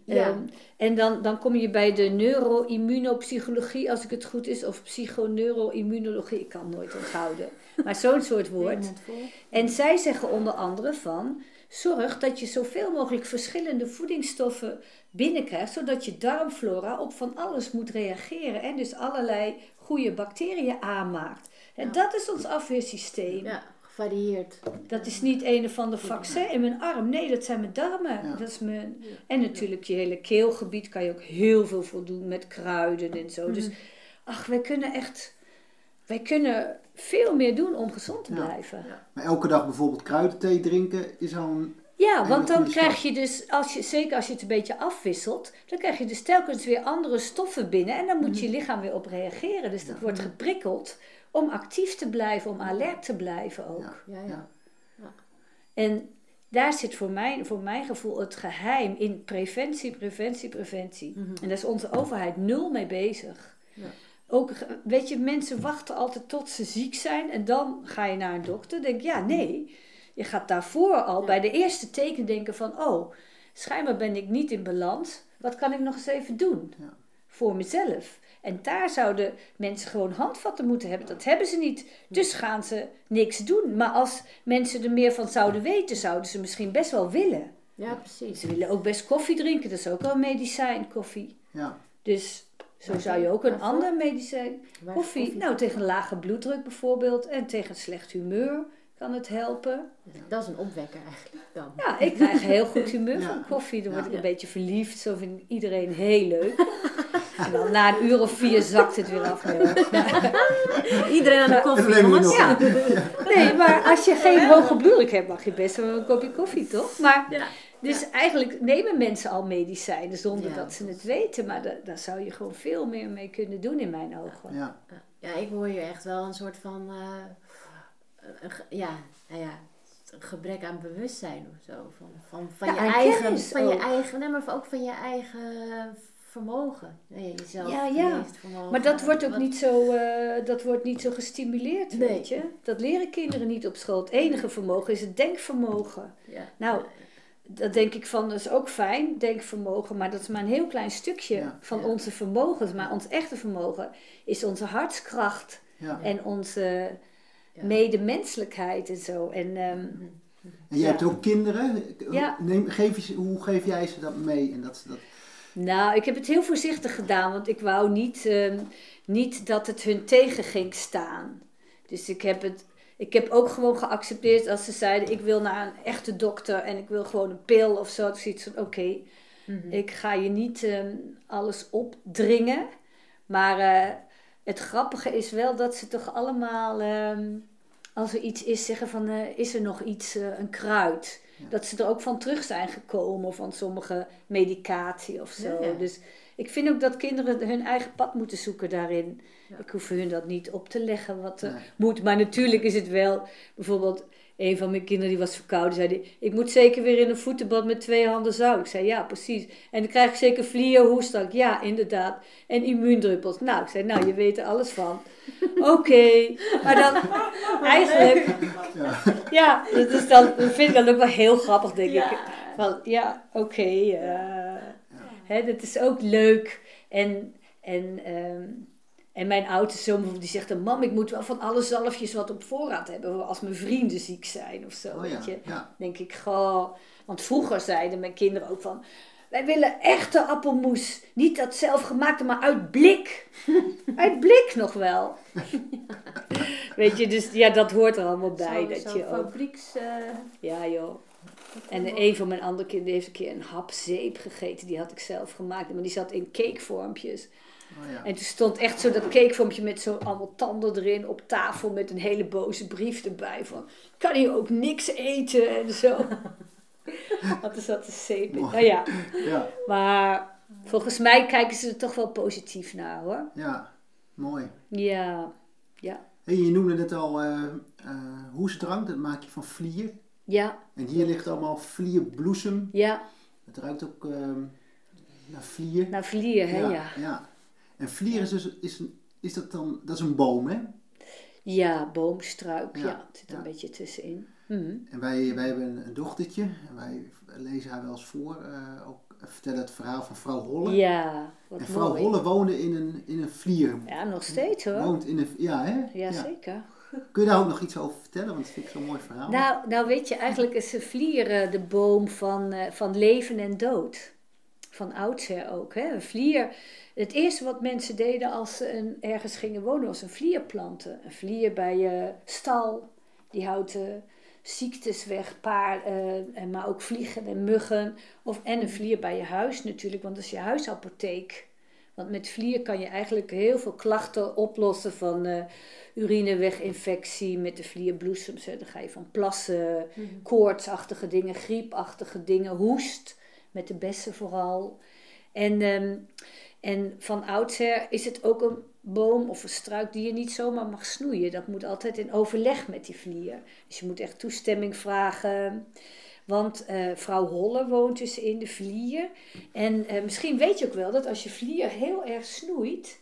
Ja. Ehm, en dan, dan kom je bij de neuroimmunopsychologie, als ik het goed is, of psychoneuroimmunologie, ik kan het nooit onthouden. <laughs> Maar zo'n soort woord. En zij zeggen onder andere van, zorg dat je zoveel mogelijk verschillende voedingsstoffen binnenkrijgt, zodat je darmflora op van alles moet reageren en dus allerlei goede bacteriën aanmaakt. En Ja. dat is ons afweersysteem. Ja, gevarieerd. Dat is niet een of ander vaccin in mijn arm. Nee, dat zijn mijn darmen. Ja. Dat is mijn... En natuurlijk je hele keelgebied kan je ook heel veel voldoen met kruiden en zo. Dus ach, wij kunnen echt... Wij kunnen veel meer doen om gezond te Ja. blijven. Maar elke dag bijvoorbeeld kruidenthee drinken is al een... Ja, want dan krijg je dus, als je, zeker als je het een beetje afwisselt, dan krijg je dus telkens weer andere stoffen binnen. En dan moet je lichaam weer op reageren. Dus dat wordt geprikkeld om actief te blijven, om alert te blijven ook. Ja. Ja, ja. Ja. En daar zit voor, mij, voor mijn gevoel het geheim in preventie, preventie, preventie. Mhm. En daar is onze overheid nul mee bezig. Ja. Ook, weet je, mensen wachten altijd tot ze ziek zijn en dan ga je naar een dokter. Denk ja, nee. Je gaat daarvoor al bij de eerste teken denken van, oh, schijnbaar ben ik niet in balans. Wat kan ik nog eens even doen Ja. voor mezelf? En daar zouden mensen gewoon handvatten moeten hebben. Dat hebben ze niet. Dus gaan ze niks doen. Maar als mensen er meer van zouden weten, zouden ze misschien best wel willen. ja, precies. Ze willen ook best koffie drinken. Dat is ook wel een medicijn, koffie. Ja. Dus zo zou je ook een ander medicijn. Koffie, nou tegen lage bloeddruk bijvoorbeeld. En tegen slecht humeur kan het helpen. Dat is een opwekker eigenlijk dan. Ja, ik krijg heel goed humeur <laughs> Ja. van koffie. Dan word ik Ja. een beetje verliefd. Zo vind ik iedereen heel leuk. En dan na een uur of vier zakt het weer af. <laughs> Iedereen aan de koffie, je jongens. Ja. Nee, maar als je geen hoge bloeddruk hebt, mag je best wel een kopje koffie, toch? Maar, Ja. dus eigenlijk nemen mensen al medicijnen zonder Ja. dat ze het weten. Maar da- daar zou je gewoon veel meer mee kunnen doen in mijn ogen. Ja. Ja, ik hoor hier echt wel een soort van, eh, ja, nou ja, een gebrek aan bewustzijn of zo. Van, van, van, Ja, je, eigen, van je eigen, nee, maar ook van je eigen vermogen. Nee, jezelf Ja, ja. vermogen. Maar dat wordt ook Wat- niet zo, eh, dat wordt niet zo gestimuleerd, Nee. weet je. Dat leren kinderen niet op school. Het enige vermogen is het denkvermogen. Ja. Nou, dat denk ik van, dat is ook fijn, denkvermogen, maar dat is maar een heel klein stukje Ja. van Ja. onze vermogens. Maar ons echte vermogen is onze hartskracht Ja. en onze Ja. medemenselijkheid en zo. En ehm, En jij Ja. hebt ook kinderen. Ja. Neem, geef je, ze- hoe geef jij ze dat mee? En dat, ze dat, nou, ik heb het heel voorzichtig gedaan, want ik wou niet, ehm, niet dat het hun tegen ging staan. Dus ik heb het. Ik heb ook gewoon geaccepteerd als ze zeiden: ik wil naar een echte dokter en ik wil gewoon een pil of zo. Ik zoiets van: oké, Mhm. Ik ga je niet ehm, alles opdringen. Maar eh, het grappige is wel dat ze toch allemaal, ehm, als er iets is, zeggen van eh, is er nog iets, eh, een kruid. Dat ze er ook van terug zijn gekomen van sommige medicatie of zo. Ja, ja. Dus ik vind ook dat kinderen hun eigen pad moeten zoeken daarin. Ik hoef hun dat niet op te leggen wat er Nee. moet. Maar natuurlijk is het wel, bijvoorbeeld een van mijn kinderen die was verkouden, zei die, ik moet zeker weer in een voetenbad met twee handen zout. Ik zei ja, precies. En dan krijg ik zeker vlieën, hoestak. Ja, inderdaad. En immuundruppels. Nou, ik zei, nou, je weet er alles van. <laughs> Oké. Maar dan, eigenlijk, ja. ja, dat, is dan, dat vind ik dan ook wel heel grappig, denk ik. Van, ja, oké. eh, hè, dat is ook leuk. En, en, ehm, en mijn oudste zoon bijvoorbeeld, die zegt dan... Mam, ik moet wel van alle zalfjes wat op voorraad hebben... als mijn vrienden ziek zijn of zo, Oh weet ja. je. ja. denk ik, goh... Want vroeger zeiden mijn kinderen ook van... Wij willen echte appelmoes. Niet dat zelfgemaakte, maar uit blik. <laughs> uit blik nog wel. <laughs> Weet je, dus ja, dat hoort er allemaal bij. Zo- dat zo je ook... fabrieks... eh, Ja, joh. En een van mijn andere kinderen heeft een keer een hap zeep gegeten. Die had ik zelf gemaakt. Maar die zat in cakevormpjes. Oh, ja. En toen stond echt zo dat cakevormpje met zo allemaal tanden erin op tafel. Met een hele boze brief erbij van... Kan hier ook niks eten en zo. Want er zat een zeep in. Nou ja, Ja, maar volgens mij kijken ze er toch wel positief naar hoor. ja, mooi. Ja, ja, je noemde het al eh eh, hoesdrank, dat maak je van vlier. ja, En hier ligt allemaal vlierbloesem. ja. Het ruikt ook ehm, naar vlier. Nou, vlier hè, ja. ja. ja. En vlier is dus, is, een, is dat dan, dat is een boom hè? Ja, boomstruik, ja. Ja, Het zit ja. een beetje tussenin. Mhm. En wij, wij hebben een, een dochtertje. En wij lezen haar wel eens voor. eh, ook vertellen het verhaal van vrouw Holle. Ja, wat en vrouw mooi. Holle woonde in een, in een vlier. Ja, nog steeds hoor. Woont in een, ja, hè? Ja, zeker. Kun je daar ook nog iets over vertellen? Want dat vind ik zo'n mooi verhaal. Nou, nou weet je, eigenlijk is de vlier eh, de boom van, eh, van leven en dood. Van oudsher ook. Hè? Een vlier, het eerste wat mensen deden als ze een, ergens gingen wonen was een vlier planten. Een vlier bij je stal, die houdt eh, ziektes weg, paar, eh, en maar ook vliegen en muggen. Of, en een vlier bij je huis natuurlijk, want dat is je huisapotheek. Want met vlier kan je eigenlijk heel veel klachten oplossen van eh, urineweginfectie met de vlierbloesems. Hè. Dan ga je van plassen, koortsachtige dingen, griepachtige dingen, hoest met de bessen vooral. En, ehm, en van oudsher is het ook een boom of een struik die je niet zomaar mag snoeien. Dat moet altijd in overleg met die vlier. Dus je moet echt toestemming vragen. Want eh, vrouw Holle woont dus in de vlier. En eh, misschien weet je ook wel dat als je vlier heel erg snoeit,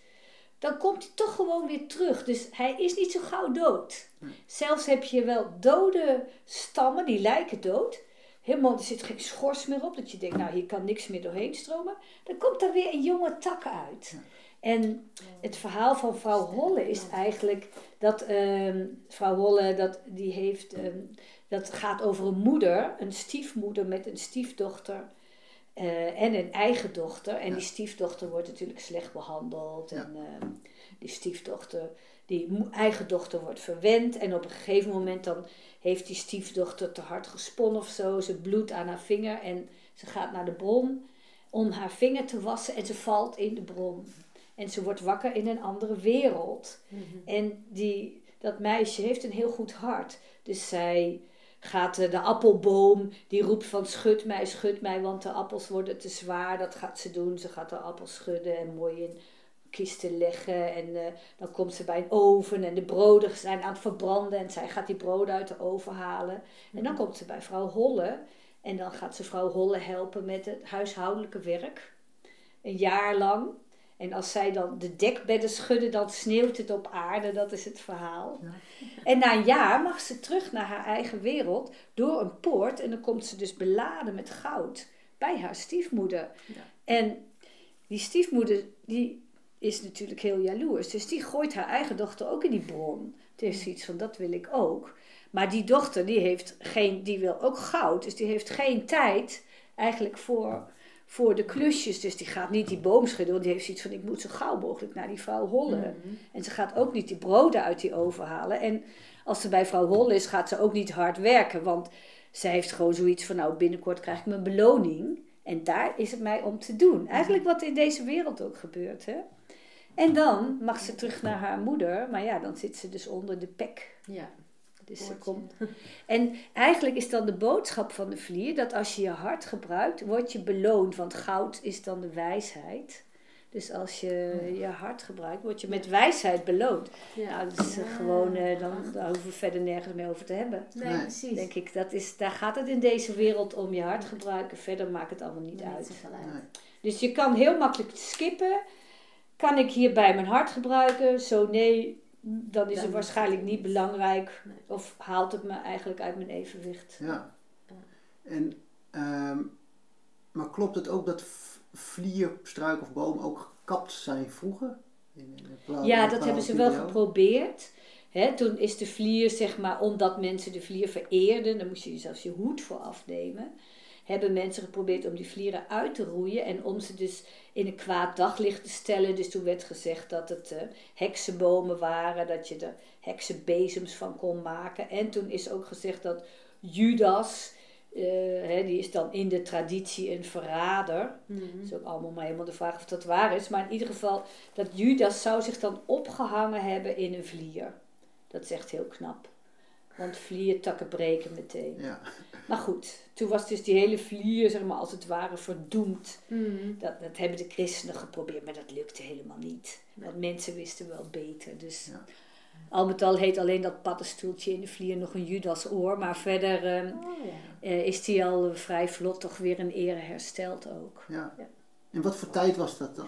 dan komt hij toch gewoon weer terug. Dus hij is niet zo gauw dood. Zelfs heb je wel dode stammen, die lijken dood. Helemaal, er zit geen schors meer op, dat je denkt, nou hier kan niks meer doorheen stromen. Dan komt er weer een jonge tak uit. En het verhaal van vrouw Holle is eigenlijk dat ehm, vrouw Holle, dat, die heeft, ehm, dat gaat over een moeder, een stiefmoeder met een stiefdochter. eh, en een eigen dochter. En Ja. die stiefdochter wordt natuurlijk slecht behandeld. Ja. En ehm, die stiefdochter, die eigen dochter wordt verwend. En op een gegeven moment dan heeft die stiefdochter te hard gesponnen of zo. Ze bloedt aan haar vinger en ze gaat naar de bron om haar vinger te wassen. En ze valt in de bron. En ze wordt wakker in een andere wereld. En die, dat meisje heeft een heel goed hart. Dus zij gaat de appelboom, die roept van schud mij, schud mij, want de appels worden te zwaar. Dat gaat ze doen. Ze gaat de appels schudden en mooi in kisten leggen. En eh, dan komt ze bij een oven en de broden zijn aan het verbranden. En zij gaat die broden uit de oven halen. En dan komt ze bij vrouw Holle. En dan gaat ze vrouw Holle helpen met het huishoudelijke werk. Een jaar lang. En als zij dan de dekbedden schudden, dan sneeuwt het op aarde. Dat is het verhaal. En na een jaar mag ze terug naar haar eigen wereld door een poort. En dan komt ze dus beladen met goud bij haar stiefmoeder. En die stiefmoeder, die is natuurlijk heel jaloers. Dus die gooit haar eigen dochter ook in die bron. Die heeft zoiets van, dat wil ik ook. Maar die dochter, die, heeft geen, die wil ook goud. Dus die heeft geen tijd eigenlijk voor, voor de klusjes. Dus die gaat niet die boom schudden. Want die heeft zoiets van, ik moet zo gauw mogelijk naar die vrouw Holle. En ze gaat ook niet die broden uit die oven halen. En als ze bij vrouw Holle is, gaat ze ook niet hard werken. Want zij heeft gewoon zoiets van, nou binnenkort krijg ik mijn beloning. En daar is het mij om te doen. Eigenlijk wat in deze wereld ook gebeurt. Hè? En dan mag ze terug naar haar moeder. Maar ja, dan zit ze dus onder de pek. Ja. Dus ze komt. En eigenlijk is dan de boodschap van de vlier dat als je je hart gebruikt, word je beloond. Want goud is dan de wijsheid. Dus als je je hart gebruikt, word je met wijsheid beloond. Nou, dat is eh, Ja. gewoon, eh, dan, daar hoeven we verder nergens meer over te hebben. Nee, Nee. precies. Denk ik, dat is, daar gaat het in deze wereld om je hart gebruiken. Verder maakt het allemaal niet uit. zoveel uit. Nee. Dus je kan heel makkelijk skippen. Kan ik hierbij mijn hart gebruiken? Zo nee, dan is Dan het waarschijnlijk niet belangrijk. Nee. Of haalt het me eigenlijk uit mijn evenwicht. Ja. En, ehm, maar klopt het ook dat vlier, struik of boom ook gekapt zijn vroeger? In, in Ja, dat hebben ze wel geprobeerd. Hè, toen is de vlier, zeg maar, omdat mensen de vlier vereerden, dan moest je zelfs je hoed voor afnemen. Hebben mensen geprobeerd om die vlieren uit te roeien en om ze dus in een kwaad daglicht te stellen. Dus toen werd gezegd dat het eh, heksenbomen waren, dat je er heksenbezems van kon maken. En toen is ook gezegd dat Judas, eh, hè, die is dan in de traditie een verrader. Het is ook allemaal maar helemaal de vraag of dat waar is. Maar in ieder geval, dat Judas zou zich dan opgehangen hebben in een vlier. Dat is echt heel knap. Want vliertakken breken meteen. Ja. Maar goed, toen was dus die hele vlier, zeg maar, als het ware verdoemd. Mm. Dat, dat hebben de christenen geprobeerd, maar dat lukte helemaal niet. Want mensen wisten wel beter. Dus Ja. al met al heet alleen dat paddenstoeltje in de vlier nog een Judasoor. Maar verder ehm, Oh ja. eh, is die al vrij vlot toch weer in ere hersteld ook. ja. Ja. En wat voor tijd was dat dan?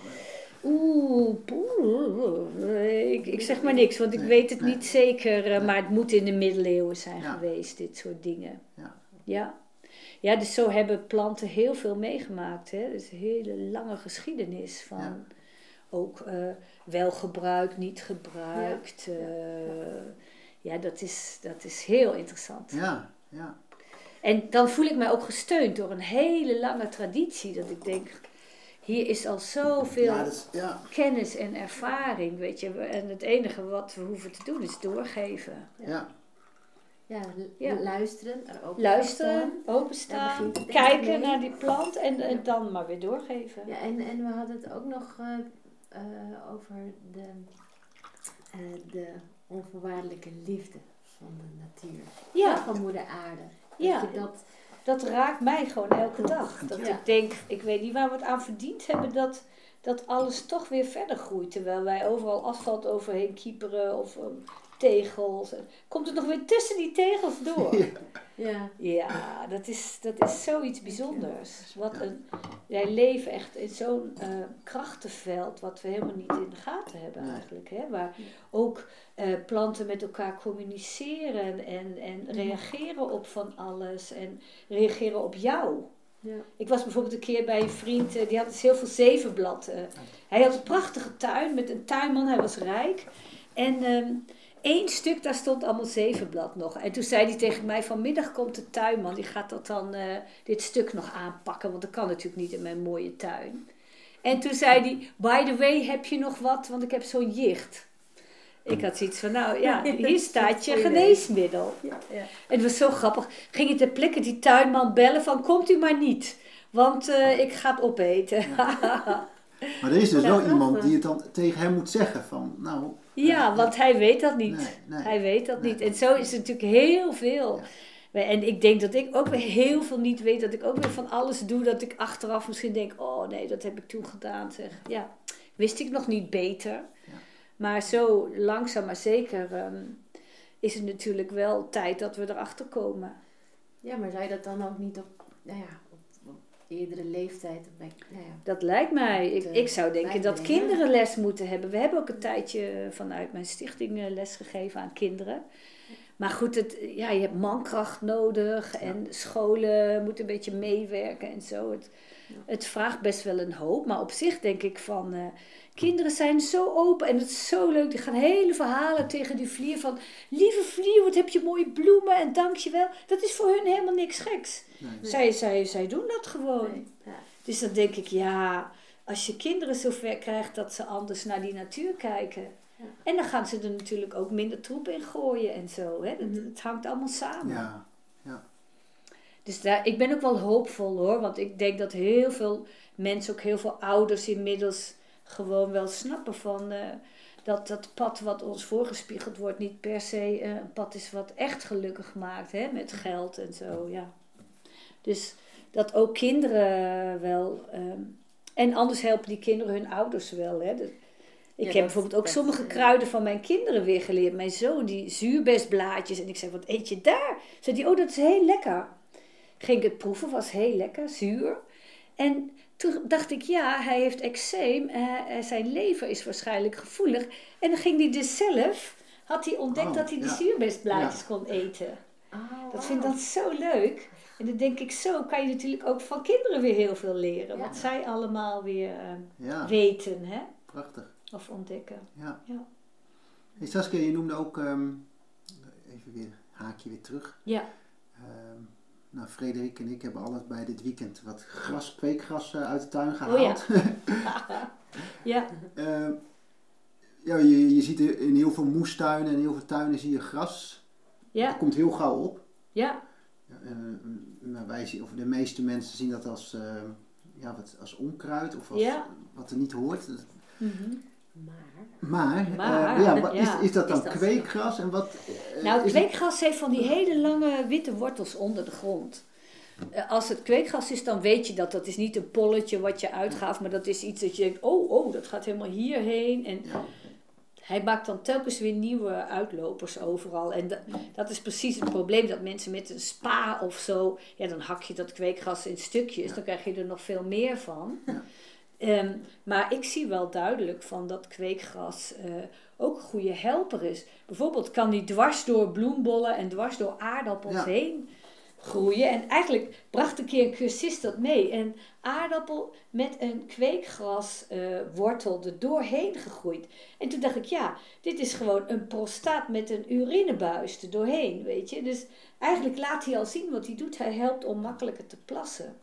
Oeh, poeh, ik, ik zeg maar niks, want ik Nee, weet het nee. niet zeker. eh, Nee. Maar het moet in de middeleeuwen zijn Ja. geweest, dit soort dingen. Ja. Ja. Dus zo hebben planten heel veel meegemaakt. Hè? Dus een hele lange geschiedenis van Ja. ook eh, wel gebruikt, niet gebruikt. Ja, ja dat, is, dat is heel interessant. Ja, ja. En dan voel ik mij ook gesteund door een hele lange traditie. Dat ik denk, hier is al zoveel Ja, dat is, ja. kennis en ervaring, weet je. En het enige wat we hoeven te doen is doorgeven. ja. Ja, luisteren, er ook Luisteren, openstaan, kijken mee. naar die plant en, en dan maar weer doorgeven. Ja, en, en we hadden het ook nog eh, eh, over de, eh, de onvoorwaardelijke liefde van de natuur. Ja. Van moeder aarde. Ja. Dat dat, Dat raakt mij gewoon elke dag. Dat Ja. ik denk, ik weet niet waar we het aan verdiend hebben dat, dat alles toch weer verder groeit. Terwijl wij overal asfalt overheen kieperen of um, tegels. Komt het nog weer tussen die tegels door? ja, Ja, dat is, dat is zoiets bijzonders. Wat een, wij leven echt in zo'n eh, krachtenveld wat we helemaal niet in de gaten hebben eigenlijk. Hè? Waar ook eh, planten met elkaar communiceren en, en reageren op van alles en reageren op jou. ja. Ik was bijvoorbeeld een keer bij een vriend, eh, die had dus heel veel zevenblad. hij had een prachtige tuin met een tuinman, hij was rijk. En ehm één stuk, daar stond allemaal zevenblad nog. En toen zei hij tegen mij, vanmiddag komt de tuinman, die gaat dat dan, eh, dit stuk nog aanpakken. Want dat kan natuurlijk niet in mijn mooie tuin. En toen zei hij, by the way, heb je nog wat? Want ik heb zo'n jicht. Ik had zoiets van, nou ja, <laughs> hier staat je geneesmiddel. Ja. En het was zo grappig. Ging je ter plekke die tuinman bellen van, komt u maar niet. Want eh, ik ga het opeten. <laughs> Maar er is dus Ja, wel iemand die het dan tegen hem moet zeggen van, nou... Ja, want hij weet dat niet. Nee, nee. Hij weet dat Nee. niet. En zo is het natuurlijk heel veel. Ja. En ik denk dat ik ook weer heel veel niet weet. Dat ik ook weer van alles doe. Dat ik achteraf misschien denk: oh nee, dat heb ik toen gedaan. Zeg. Ja, wist ik nog niet beter. Maar zo langzaam maar zeker ehm, is het natuurlijk wel tijd dat we erachter komen. ja, maar zou je dat dan ook niet op, nou ja, eerdere leeftijd, nou ja, Dat lijkt mij. Ik, eh, ik zou denken dat kinderen les moeten hebben. We hebben ook een tijdje vanuit mijn stichting eh, les gegeven aan kinderen. Maar goed, het, ja, je hebt mankracht nodig en scholen moeten een beetje meewerken en zo. Het, het vraagt best wel een hoop, maar op zich denk ik van... eh, kinderen zijn zo open en het is zo leuk. Die gaan hele verhalen tegen die vlier van... Lieve vlier, wat heb je mooie bloemen en dankjewel. Dat is voor hun helemaal niks geks. Nee. Zij, zij, zij doen dat gewoon. nee, ja. Dus dan denk ik, ja, als je kinderen zover krijgt dat ze anders naar die natuur kijken. Ja. En dan gaan ze er natuurlijk ook minder troep in gooien en zo. Hè? Het, Mhm. het hangt allemaal samen. Ja, Dus daar, ik ben ook wel hoopvol hoor. Want ik denk dat heel veel mensen, ook heel veel ouders inmiddels gewoon wel snappen van... eh, dat dat pad wat ons voorgespiegeld wordt niet per se eh, een pad is wat echt gelukkig maakt. Hè? Met geld en zo, ja. Dus dat ook kinderen wel... ehm, en anders helpen die kinderen hun ouders wel. Hè? Ik Ja, heb bijvoorbeeld ook sommige eh, kruiden van mijn kinderen weer geleerd. Mijn zoon, die zuurbestblaadjes. En ik zei, wat eet je daar? Zei die, oh, dat is heel lekker. Ging ik het proeven, was heel lekker, zuur. En toen dacht ik, ja, hij heeft eczeem. eh, eh, zijn lever is waarschijnlijk gevoelig. En dan ging hij dus zelf, had hij ontdekt Oh, dat hij ja. zuurbestblaadjes Ja. kon eten. Oh, Dat vind ik dat zo leuk. En dan denk ik, zo kan je natuurlijk ook van kinderen weer heel veel leren. Ja. Wat zij allemaal weer eh, ja, weten, hè? prachtig. Of ontdekken. Ja. Ja. Hey Saskia, je noemde ook, ehm, even weer, haakje weer terug. Ja. Ehm, nou, Frederik en ik hebben alles bij dit weekend wat gras, kweekgras eh, uit de tuin Oh gehaald. Ja. <laughs> <laughs> Ehm, ja, je, je ziet in heel veel moestuinen en heel veel tuinen zie je gras. Dat Ja. komt heel gauw op. Ja. Ja, eh, nou, wij zien, of de meeste mensen zien dat als, eh, ja, wat, als onkruid of als Ja. wat er niet hoort. Dat- Mhm. Maar, Maar, Maar, eh, ja, wat-. Is, is dat dan Is dat kweekgras en wat? eh, Nou, kweekgras heeft van die hele lange witte wortels onder de grond. Eh, Als het kweekgras is, dan weet je dat. Dat is niet een polletje wat je uitgaat, maar dat is iets dat je denkt, oh, oh, dat gaat helemaal hierheen. En Ja. hij maakt dan telkens weer nieuwe uitlopers overal. En da- dat is precies het probleem, dat mensen met een spa of zo, ja, dan hak je dat kweekgras in stukjes, dan krijg je er nog veel meer van. Ja. Ehm, maar ik zie wel duidelijk van dat kweekgras eh, ook een goede helper is. Bijvoorbeeld kan die dwars door bloembollen en dwars door aardappels Ja. heen groeien. En eigenlijk bracht een keer een cursist dat mee. Een aardappel met een kweekgraswortel wortel er doorheen gegroeid. En toen dacht ik, ja, dit is gewoon een prostaat met een urinebuis er doorheen, weet je. Dus eigenlijk laat hij al zien wat hij doet. Hij helpt om makkelijker te plassen.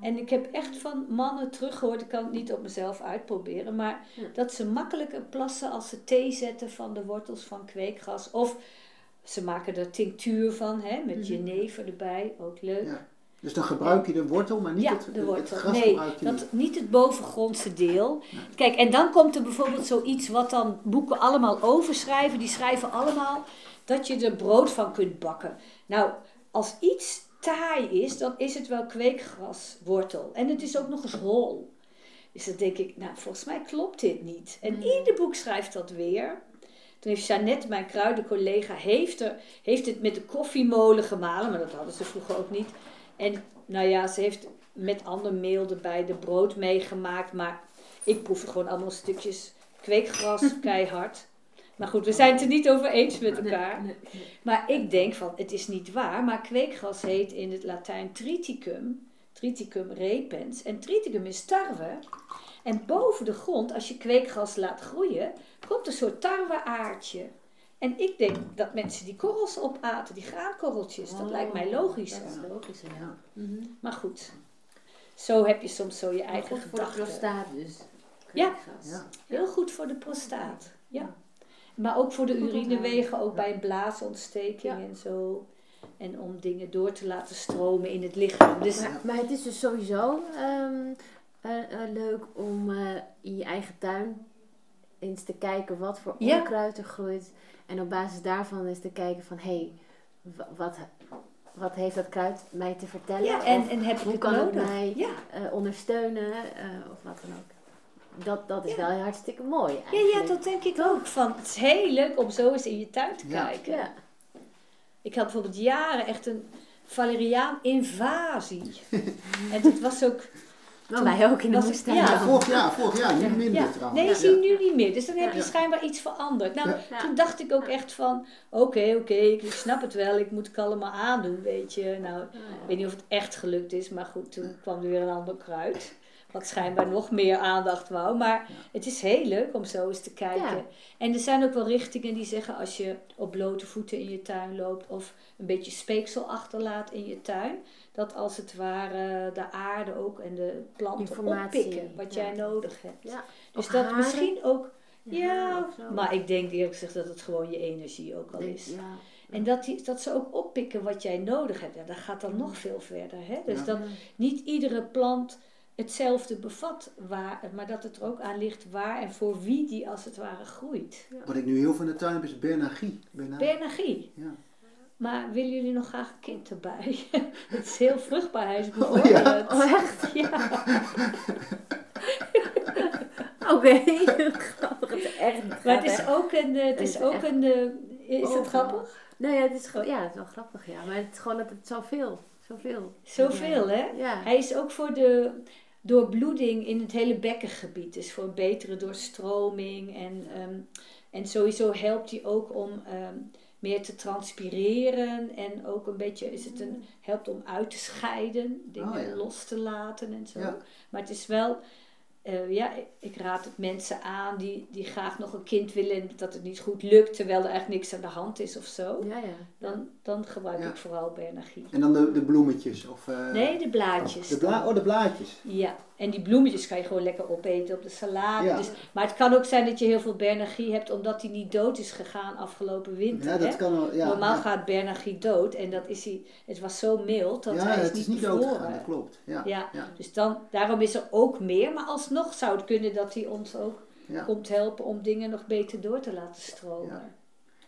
En ik heb echt van mannen teruggehoord, ik kan het niet op mezelf uitproberen, maar Ja. dat ze makkelijker plassen als ze thee zetten van de wortels van kweekgras. Of ze maken er tinctuur van, hè, met Mhm. jenever erbij, ook leuk. Ja. Dus dan gebruik je de wortel, maar niet Ja, het, de het wortel. gras Nee, dat, niet. niet het bovengrondse deel. Kijk, en dan komt er bijvoorbeeld zoiets wat dan boeken allemaal overschrijven. Die schrijven allemaal dat je er brood van kunt bakken. Nou, als iets taai is, dan is het wel kweekgraswortel. En het is ook nog eens hol. Dus dan denk ik, nou, volgens mij klopt dit niet. En ieder boek schrijft dat weer. Toen heeft Jeannette, mijn kruidencollega, heeft, er, heeft het met de koffiemolen gemalen. Maar dat hadden ze vroeger ook niet. En nou ja, ze heeft met ander meel erbij de brood meegemaakt. Maar ik proefde gewoon allemaal stukjes kweekgras, <laughs> keihard. Maar goed, we zijn het er niet over eens met elkaar. Nee, nee. Maar ik denk van, het is niet waar. Maar kweekgras heet in het Latijn triticum. Triticum repens. En triticum is tarwe. En boven de grond, als je kweekgras laat groeien, komt een soort tarweaardje. En ik denk dat mensen die korrels opaten, die graankorreltjes. Dat lijkt mij logisch. Oh, Dat is logisch, ja. Maar goed, zo heb je soms zo je Maar eigen goed voor de prostaat dus. Ja. Kweekgras. Ja. Heel goed voor de prostaat. Ja. Maar ook voor de urinewegen, ook bij een blaasontsteking Ja. en zo. En om dingen door te laten stromen in het lichaam. Dus Maar, maar het is dus sowieso ehm, eh, eh, leuk om eh, in je eigen tuin eens te kijken wat voor onkruid er groeit. En op basis daarvan eens te kijken van, hé, hey, wa- wat, wat heeft dat kruid mij te vertellen? ja, en, Of en heb ik hoe het kan het nodig? mij Ja. eh, ondersteunen eh, of wat dan ook. Dat, dat is Ja. wel hartstikke mooi Ja, eigenlijk. ja, dat denk ik ook. Van, het is heel leuk om zo eens in je tuin te Ja. kijken. Ja. Ik had bijvoorbeeld jaren echt een Valeriaan invasie. <laughs> en dat was ook... Maar wij ook in de moestuin. ja. Ja, vorig jaar, vorig jaar, nu minder Ja, trouwens. nee, Ja. zie je nu niet meer. Dus dan heb je Ja. schijnbaar iets veranderd. Nou, toen dacht ik ook echt van... Oké, oké, ik snap het wel. Ik moet het allemaal aandoen, weet je. Nou, ik weet niet of het echt gelukt is. Maar goed, toen kwam er weer een ander kruid. Wat schijnbaar nog meer aandacht wou. Maar het is heel leuk om zo eens te kijken. Ja. En er zijn ook wel richtingen die zeggen... Als je op blote voeten in je tuin loopt... Of een beetje speeksel achterlaat in je tuin... Dat als het ware de aarde ook en de planten Informatie, oppikken. Wat ja. jij nodig hebt. Dus Of dat haren. misschien ook. Ja, maar ik denk eerlijk gezegd dat het gewoon je energie ook al is. ja. En dat, die, dat ze ook oppikken wat jij nodig hebt. Ja, dat gaat dan nog veel verder. Hè? Dus dat niet iedere plant hetzelfde bevat, waar, maar dat het er ook aan ligt waar en voor wie die als het ware groeit. Wat ik nu heel veel in de tuin heb is Bernagie. Bernagie. Ja. Maar willen jullie nog graag een kind erbij? <laughs> het is heel vruchtbaar, hij is ja? bevorderend. Oh, echt? <laughs> Ja. <laughs> Oké. Grappig. Het is echt Maar het is echt- ook een, eh, het is ook een, eh, is Oh, het grappig? Nou ja, het is gewoon, ja, het is wel grappig, ja. Maar het is gewoon dat het zoveel, zoveel. Zoveel, hè? Ja. Hij is ook voor de doorbloeding in het hele bekkengebied. Dus voor een betere doorstroming. En, ehm, en sowieso helpt hij ook om ehm, meer te transpireren. En ook een beetje is het een, helpt om uit te scheiden. Dingen Oh, ja. los te laten en zo. Ja. Maar het is wel... eh, ja, ik- raad het mensen aan die, die graag nog een kind willen en dat het niet goed lukt, terwijl er echt niks aan de hand is of zo. Ja, ja. Dan, dan gebruik Ja. ik vooral Bernagie. En dan de, de bloemetjes? Of, eh, Nee, de blaadjes. De bla oh, de blaadjes. Ja, en die bloemetjes kan je gewoon lekker opeten op de salade. Ja. Dus, maar het kan ook zijn dat je heel veel Bernagie hebt omdat hij niet dood is gegaan afgelopen winter. Ja, hè? dat kan wel. Ja, Normaal gaat Bernagie dood en dat is hij, het was zo mild dat ja, hij is het is niet niet dood gegaan, dat klopt. Ja. Dus dan, daarom is er ook meer, maar alsnog zou het kunnen dat hij ons ook komt helpen om dingen nog beter door te laten stromen. Ja.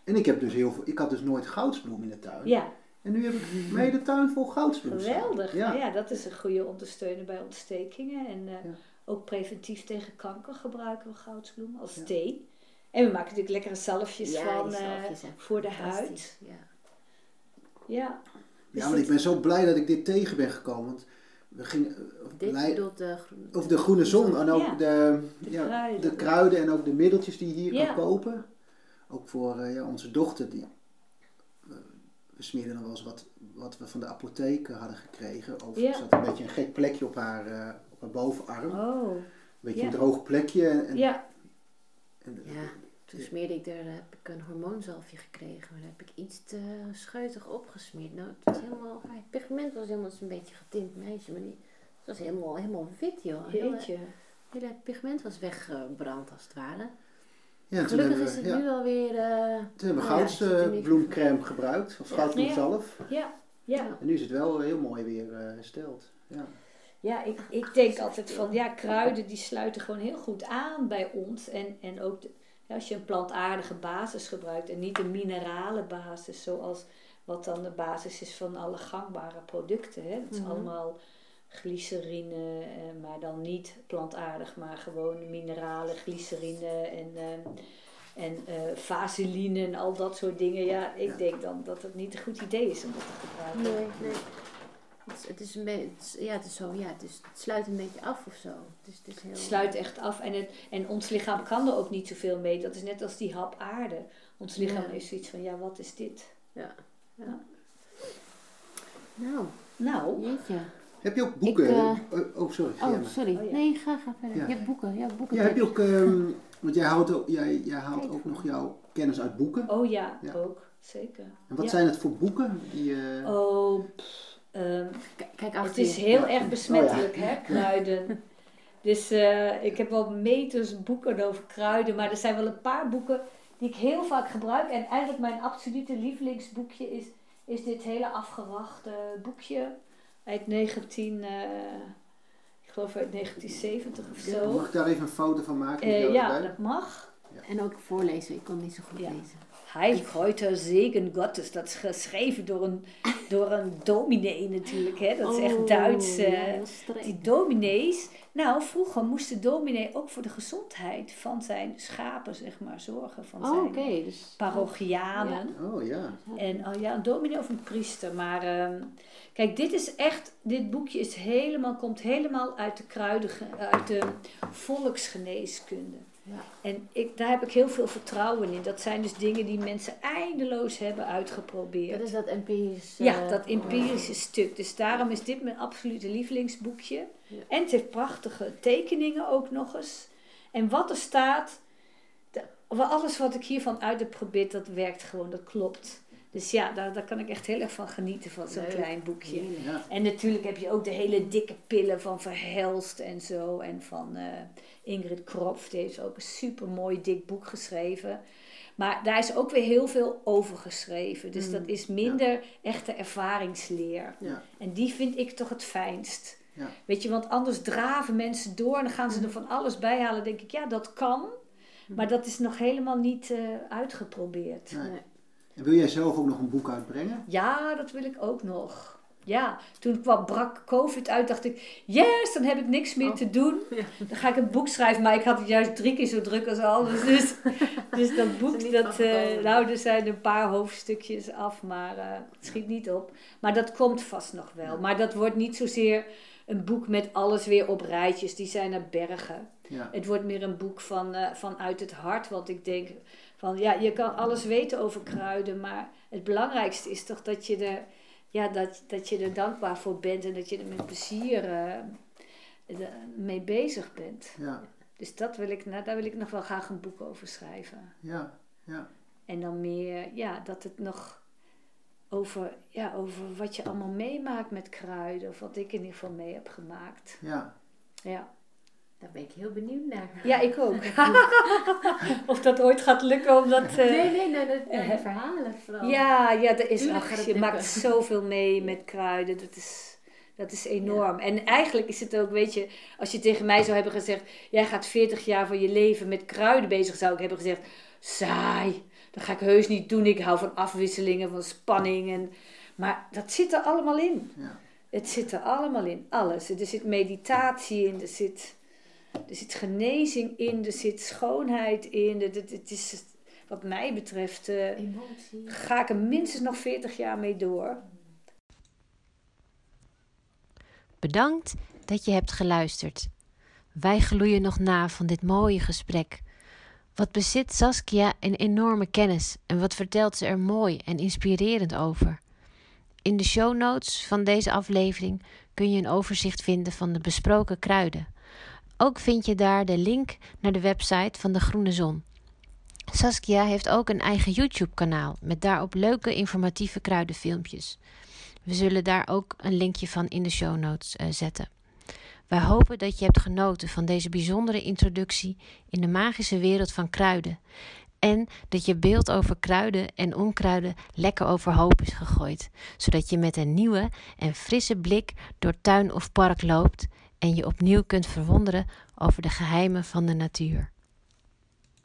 En ik heb dus heel veel, ik had dus nooit goudsbloem in de tuin. Ja, En nu heb ik mijn hele tuin vol goudsbloem. staan. geweldig. Ja. Ja. dat is een goede ondersteuner bij ontstekingen. En eh, Ja. ook preventief tegen kanker gebruiken we goudsbloem als Ja. thee. En we maken natuurlijk lekkere zalfjes Ja, van eh, zalfjes voor de huid. Ja. Ja. Dus Ja, maar ik ben zo blij dat ik dit tegen ben gekomen. Want we gingen eh, of Dit blij- bedoelt de groene... over de groene zon en ook Ja, de, de ja, kruiden. de kruiden en ook de middeltjes die je hier Ja. kan kopen. Ook voor eh, ja, onze dochter. Die, we smeerden dan wel eens wat, wat we van de apotheek hadden gekregen. Over, Ja. Er zat een beetje een gek plekje op haar, eh, op haar bovenarm. Oh, Een beetje ja. een droog plekje. En, en- ja. en- Ja, toen smeerde ik er, heb ik een hormoonzalfje gekregen, maar daar heb ik iets te scheutig opgesmeerd. Nou, het was helemaal, het pigment was helemaal een beetje getint meisje, maar die, het was helemaal, helemaal wit joh. Heel, het pigment was weggebrand als het ware. Ja, Gelukkig hebben is we, het ja, nu alweer... eh, toen hebben we ja, goudsbloemcrème gebruikt. Of Ja. goudbloemzalf. Ja, ja. En nu is het wel heel mooi weer eh, hersteld. Ja. Ja, ik, ik denk altijd van ja, kruiden die sluiten gewoon heel goed aan bij ons. En, en ook de- ja, als je een plantaardige basis gebruikt en niet een minerale basis, zoals wat dan de basis is van alle gangbare producten. Hè. Dat is Mhm. allemaal glycerine, eh, maar dan niet plantaardig, maar gewoon mineralen, glycerine en, eh, en eh vaseline en al dat soort dingen. Ja, ik Ja. denk dan dat het niet een goed idee is om dat te gebruiken. nee, nee. Het is, het is een beetje, is- ja, het is zo, ja, het, is, het sluit een beetje af of zo. Het is, het is heel... Het sluit echt af en, het, en ons lichaam kan er ook niet zoveel mee. Dat is net als die hap aarde. Ons lichaam Ja. heeft zoiets van, ja, wat is dit? Ja. ja. Nou, Nou, jeetje. Heb je ook boeken? Ik, eh, oh, oh, sorry. Oh, sorry. Oh, ja. Nee, ga, ga verder. Ja. Je hebt boeken. Ja, boeken. Ja, heb je ook, ehm, want jij, houdt ook, jij, jij haalt Kijk. ook nog jouw kennis uit boeken. oh ja, Ja. ook. Zeker. En wat Ja. zijn het voor boeken? Die, Oh, pff, ehm, Kijk achter het is je. heel Ja. erg besmettelijk, Oh, ja. hè, kruiden. Dus eh, ik heb wel meters boeken over kruiden, maar er zijn wel een paar boeken die ik heel vaak gebruik. En eigenlijk mijn absolute lievelingsboekje is, is dit hele afgewachte boekje uit 19, eh, ik geloof uit 1970 of zo. Mag ik daar even een foto van maken? Eh, ja, erbij? dat mag. En ook voorlezen. Ik kon niet zo goed Ja. lezen. Heilkräuter Segen Gottes. Dat is geschreven door een, door een dominee natuurlijk. Hè? Dat is echt Oh, Duits. eh, ja, die dominees. Nou, vroeger moest de dominee ook voor de gezondheid van zijn schapen, zeg maar, zorgen. Van Oh, zijn oké. Dus... parochianen. Oh ja. En oh ja, een dominee of een priester. Maar ehm, kijk, dit is echt, dit boekje is helemaal, komt helemaal uit de kruiden, uit de volksgeneeskunde. Ja. En ik, daar heb ik heel veel vertrouwen in. Dat zijn dus dingen die mensen eindeloos hebben uitgeprobeerd. Dat is dat empirisch... Ja, eh, dat empirische stuk. Dus daarom is dit mijn absolute lievelingsboekje. Ja. En het heeft prachtige tekeningen ook nog eens. En wat er staat, de- alles wat ik hiervan uit heb geprobeerd, dat werkt gewoon, dat klopt. Dus ja, daar, daar kan ik echt heel erg van genieten, van zo'n klein boekje. Ja. En natuurlijk heb je ook de hele dikke pillen van Verhelst en zo. En van eh, Ingrid Kropf, die heeft ook een super mooi dik boek geschreven. Maar daar is ook weer heel veel over geschreven. Dus Mm. dat is minder echte ervaringsleer. Ja. En die vind ik toch het fijnst. Ja. Weet je, want anders draven mensen door en dan gaan ze er van alles bij halen. Dan denk ik, ja, dat kan. Maar dat is nog helemaal niet eh, uitgeprobeerd. Nee. En wil jij zelf ook nog een boek uitbrengen? Ja, dat wil ik ook nog. Ja, toen kwam brak COVID uit, dacht ik, yes, dan heb ik niks meer Oh. te doen. <laughs> Dan ga ik een boek schrijven, maar ik had het juist drie keer zo druk als alles. Dus, <laughs> dus dat boek, dat, eh, nou, er zijn een paar hoofdstukjes af, maar eh, het schiet niet op. Maar dat komt vast nog wel. Maar dat wordt niet zozeer een boek met alles weer op rijtjes, die zijn er bergen. Ja. Het wordt meer een boek van, eh, vanuit het hart. Want ik denk van ja, je kan alles weten over kruiden. Maar het belangrijkste is toch dat je er, ja, dat, dat je er dankbaar voor bent. En dat je er met plezier eh, mee bezig bent. Ja. Dus dat wil ik, nou, daar wil ik nog wel graag een boek over schrijven. Ja. Ja. En dan meer, ja, dat het nog over, ja, over wat je allemaal meemaakt met kruiden. Of wat ik in ieder geval mee heb gemaakt. Ja. Ja. Daar ben ik heel benieuwd naar. Ja, ik ook. <laughs> <laughs> of dat ooit gaat lukken, omdat... eh, Nee, nee, nee. Dat, verhalen vooral. Ja, ja, er is, ach, je lukken. maakt zoveel mee met kruiden. Dat is, Dat is enorm. En eigenlijk is het ook, weet je, als je tegen mij zou hebben gezegd: jij gaat 40 jaar van je leven met kruiden bezig, zou ik hebben gezegd: saai, dat ga ik heus niet doen. Ik hou van afwisselingen, van spanning. En, maar dat zit er allemaal in. Ja. Het zit er allemaal in, alles. Er zit meditatie in, er zit, er zit genezing in, er zit schoonheid in. Het, het, het is, wat mij betreft, eh, Emotie. ga ik er minstens nog 40 jaar mee door. Bedankt dat je hebt geluisterd. Wij gloeien nog na van dit mooie gesprek. Wat bezit Saskia een enorme kennis en wat vertelt ze er mooi en inspirerend over. In de show notes van deze aflevering kun je een overzicht vinden van de besproken kruiden. Ook vind je daar de link naar de website van de Groene Zon. Saskia heeft ook een eigen YouTube-kanaal met daarop leuke informatieve kruidenfilmpjes. We zullen daar ook een linkje van in de show notes eh, zetten. Wij hopen dat je hebt genoten van deze bijzondere introductie in de magische wereld van kruiden. En dat je beeld over kruiden en onkruiden lekker overhoop is gegooid, zodat je met een nieuwe en frisse blik door tuin of park loopt en je opnieuw kunt verwonderen over de geheimen van de natuur.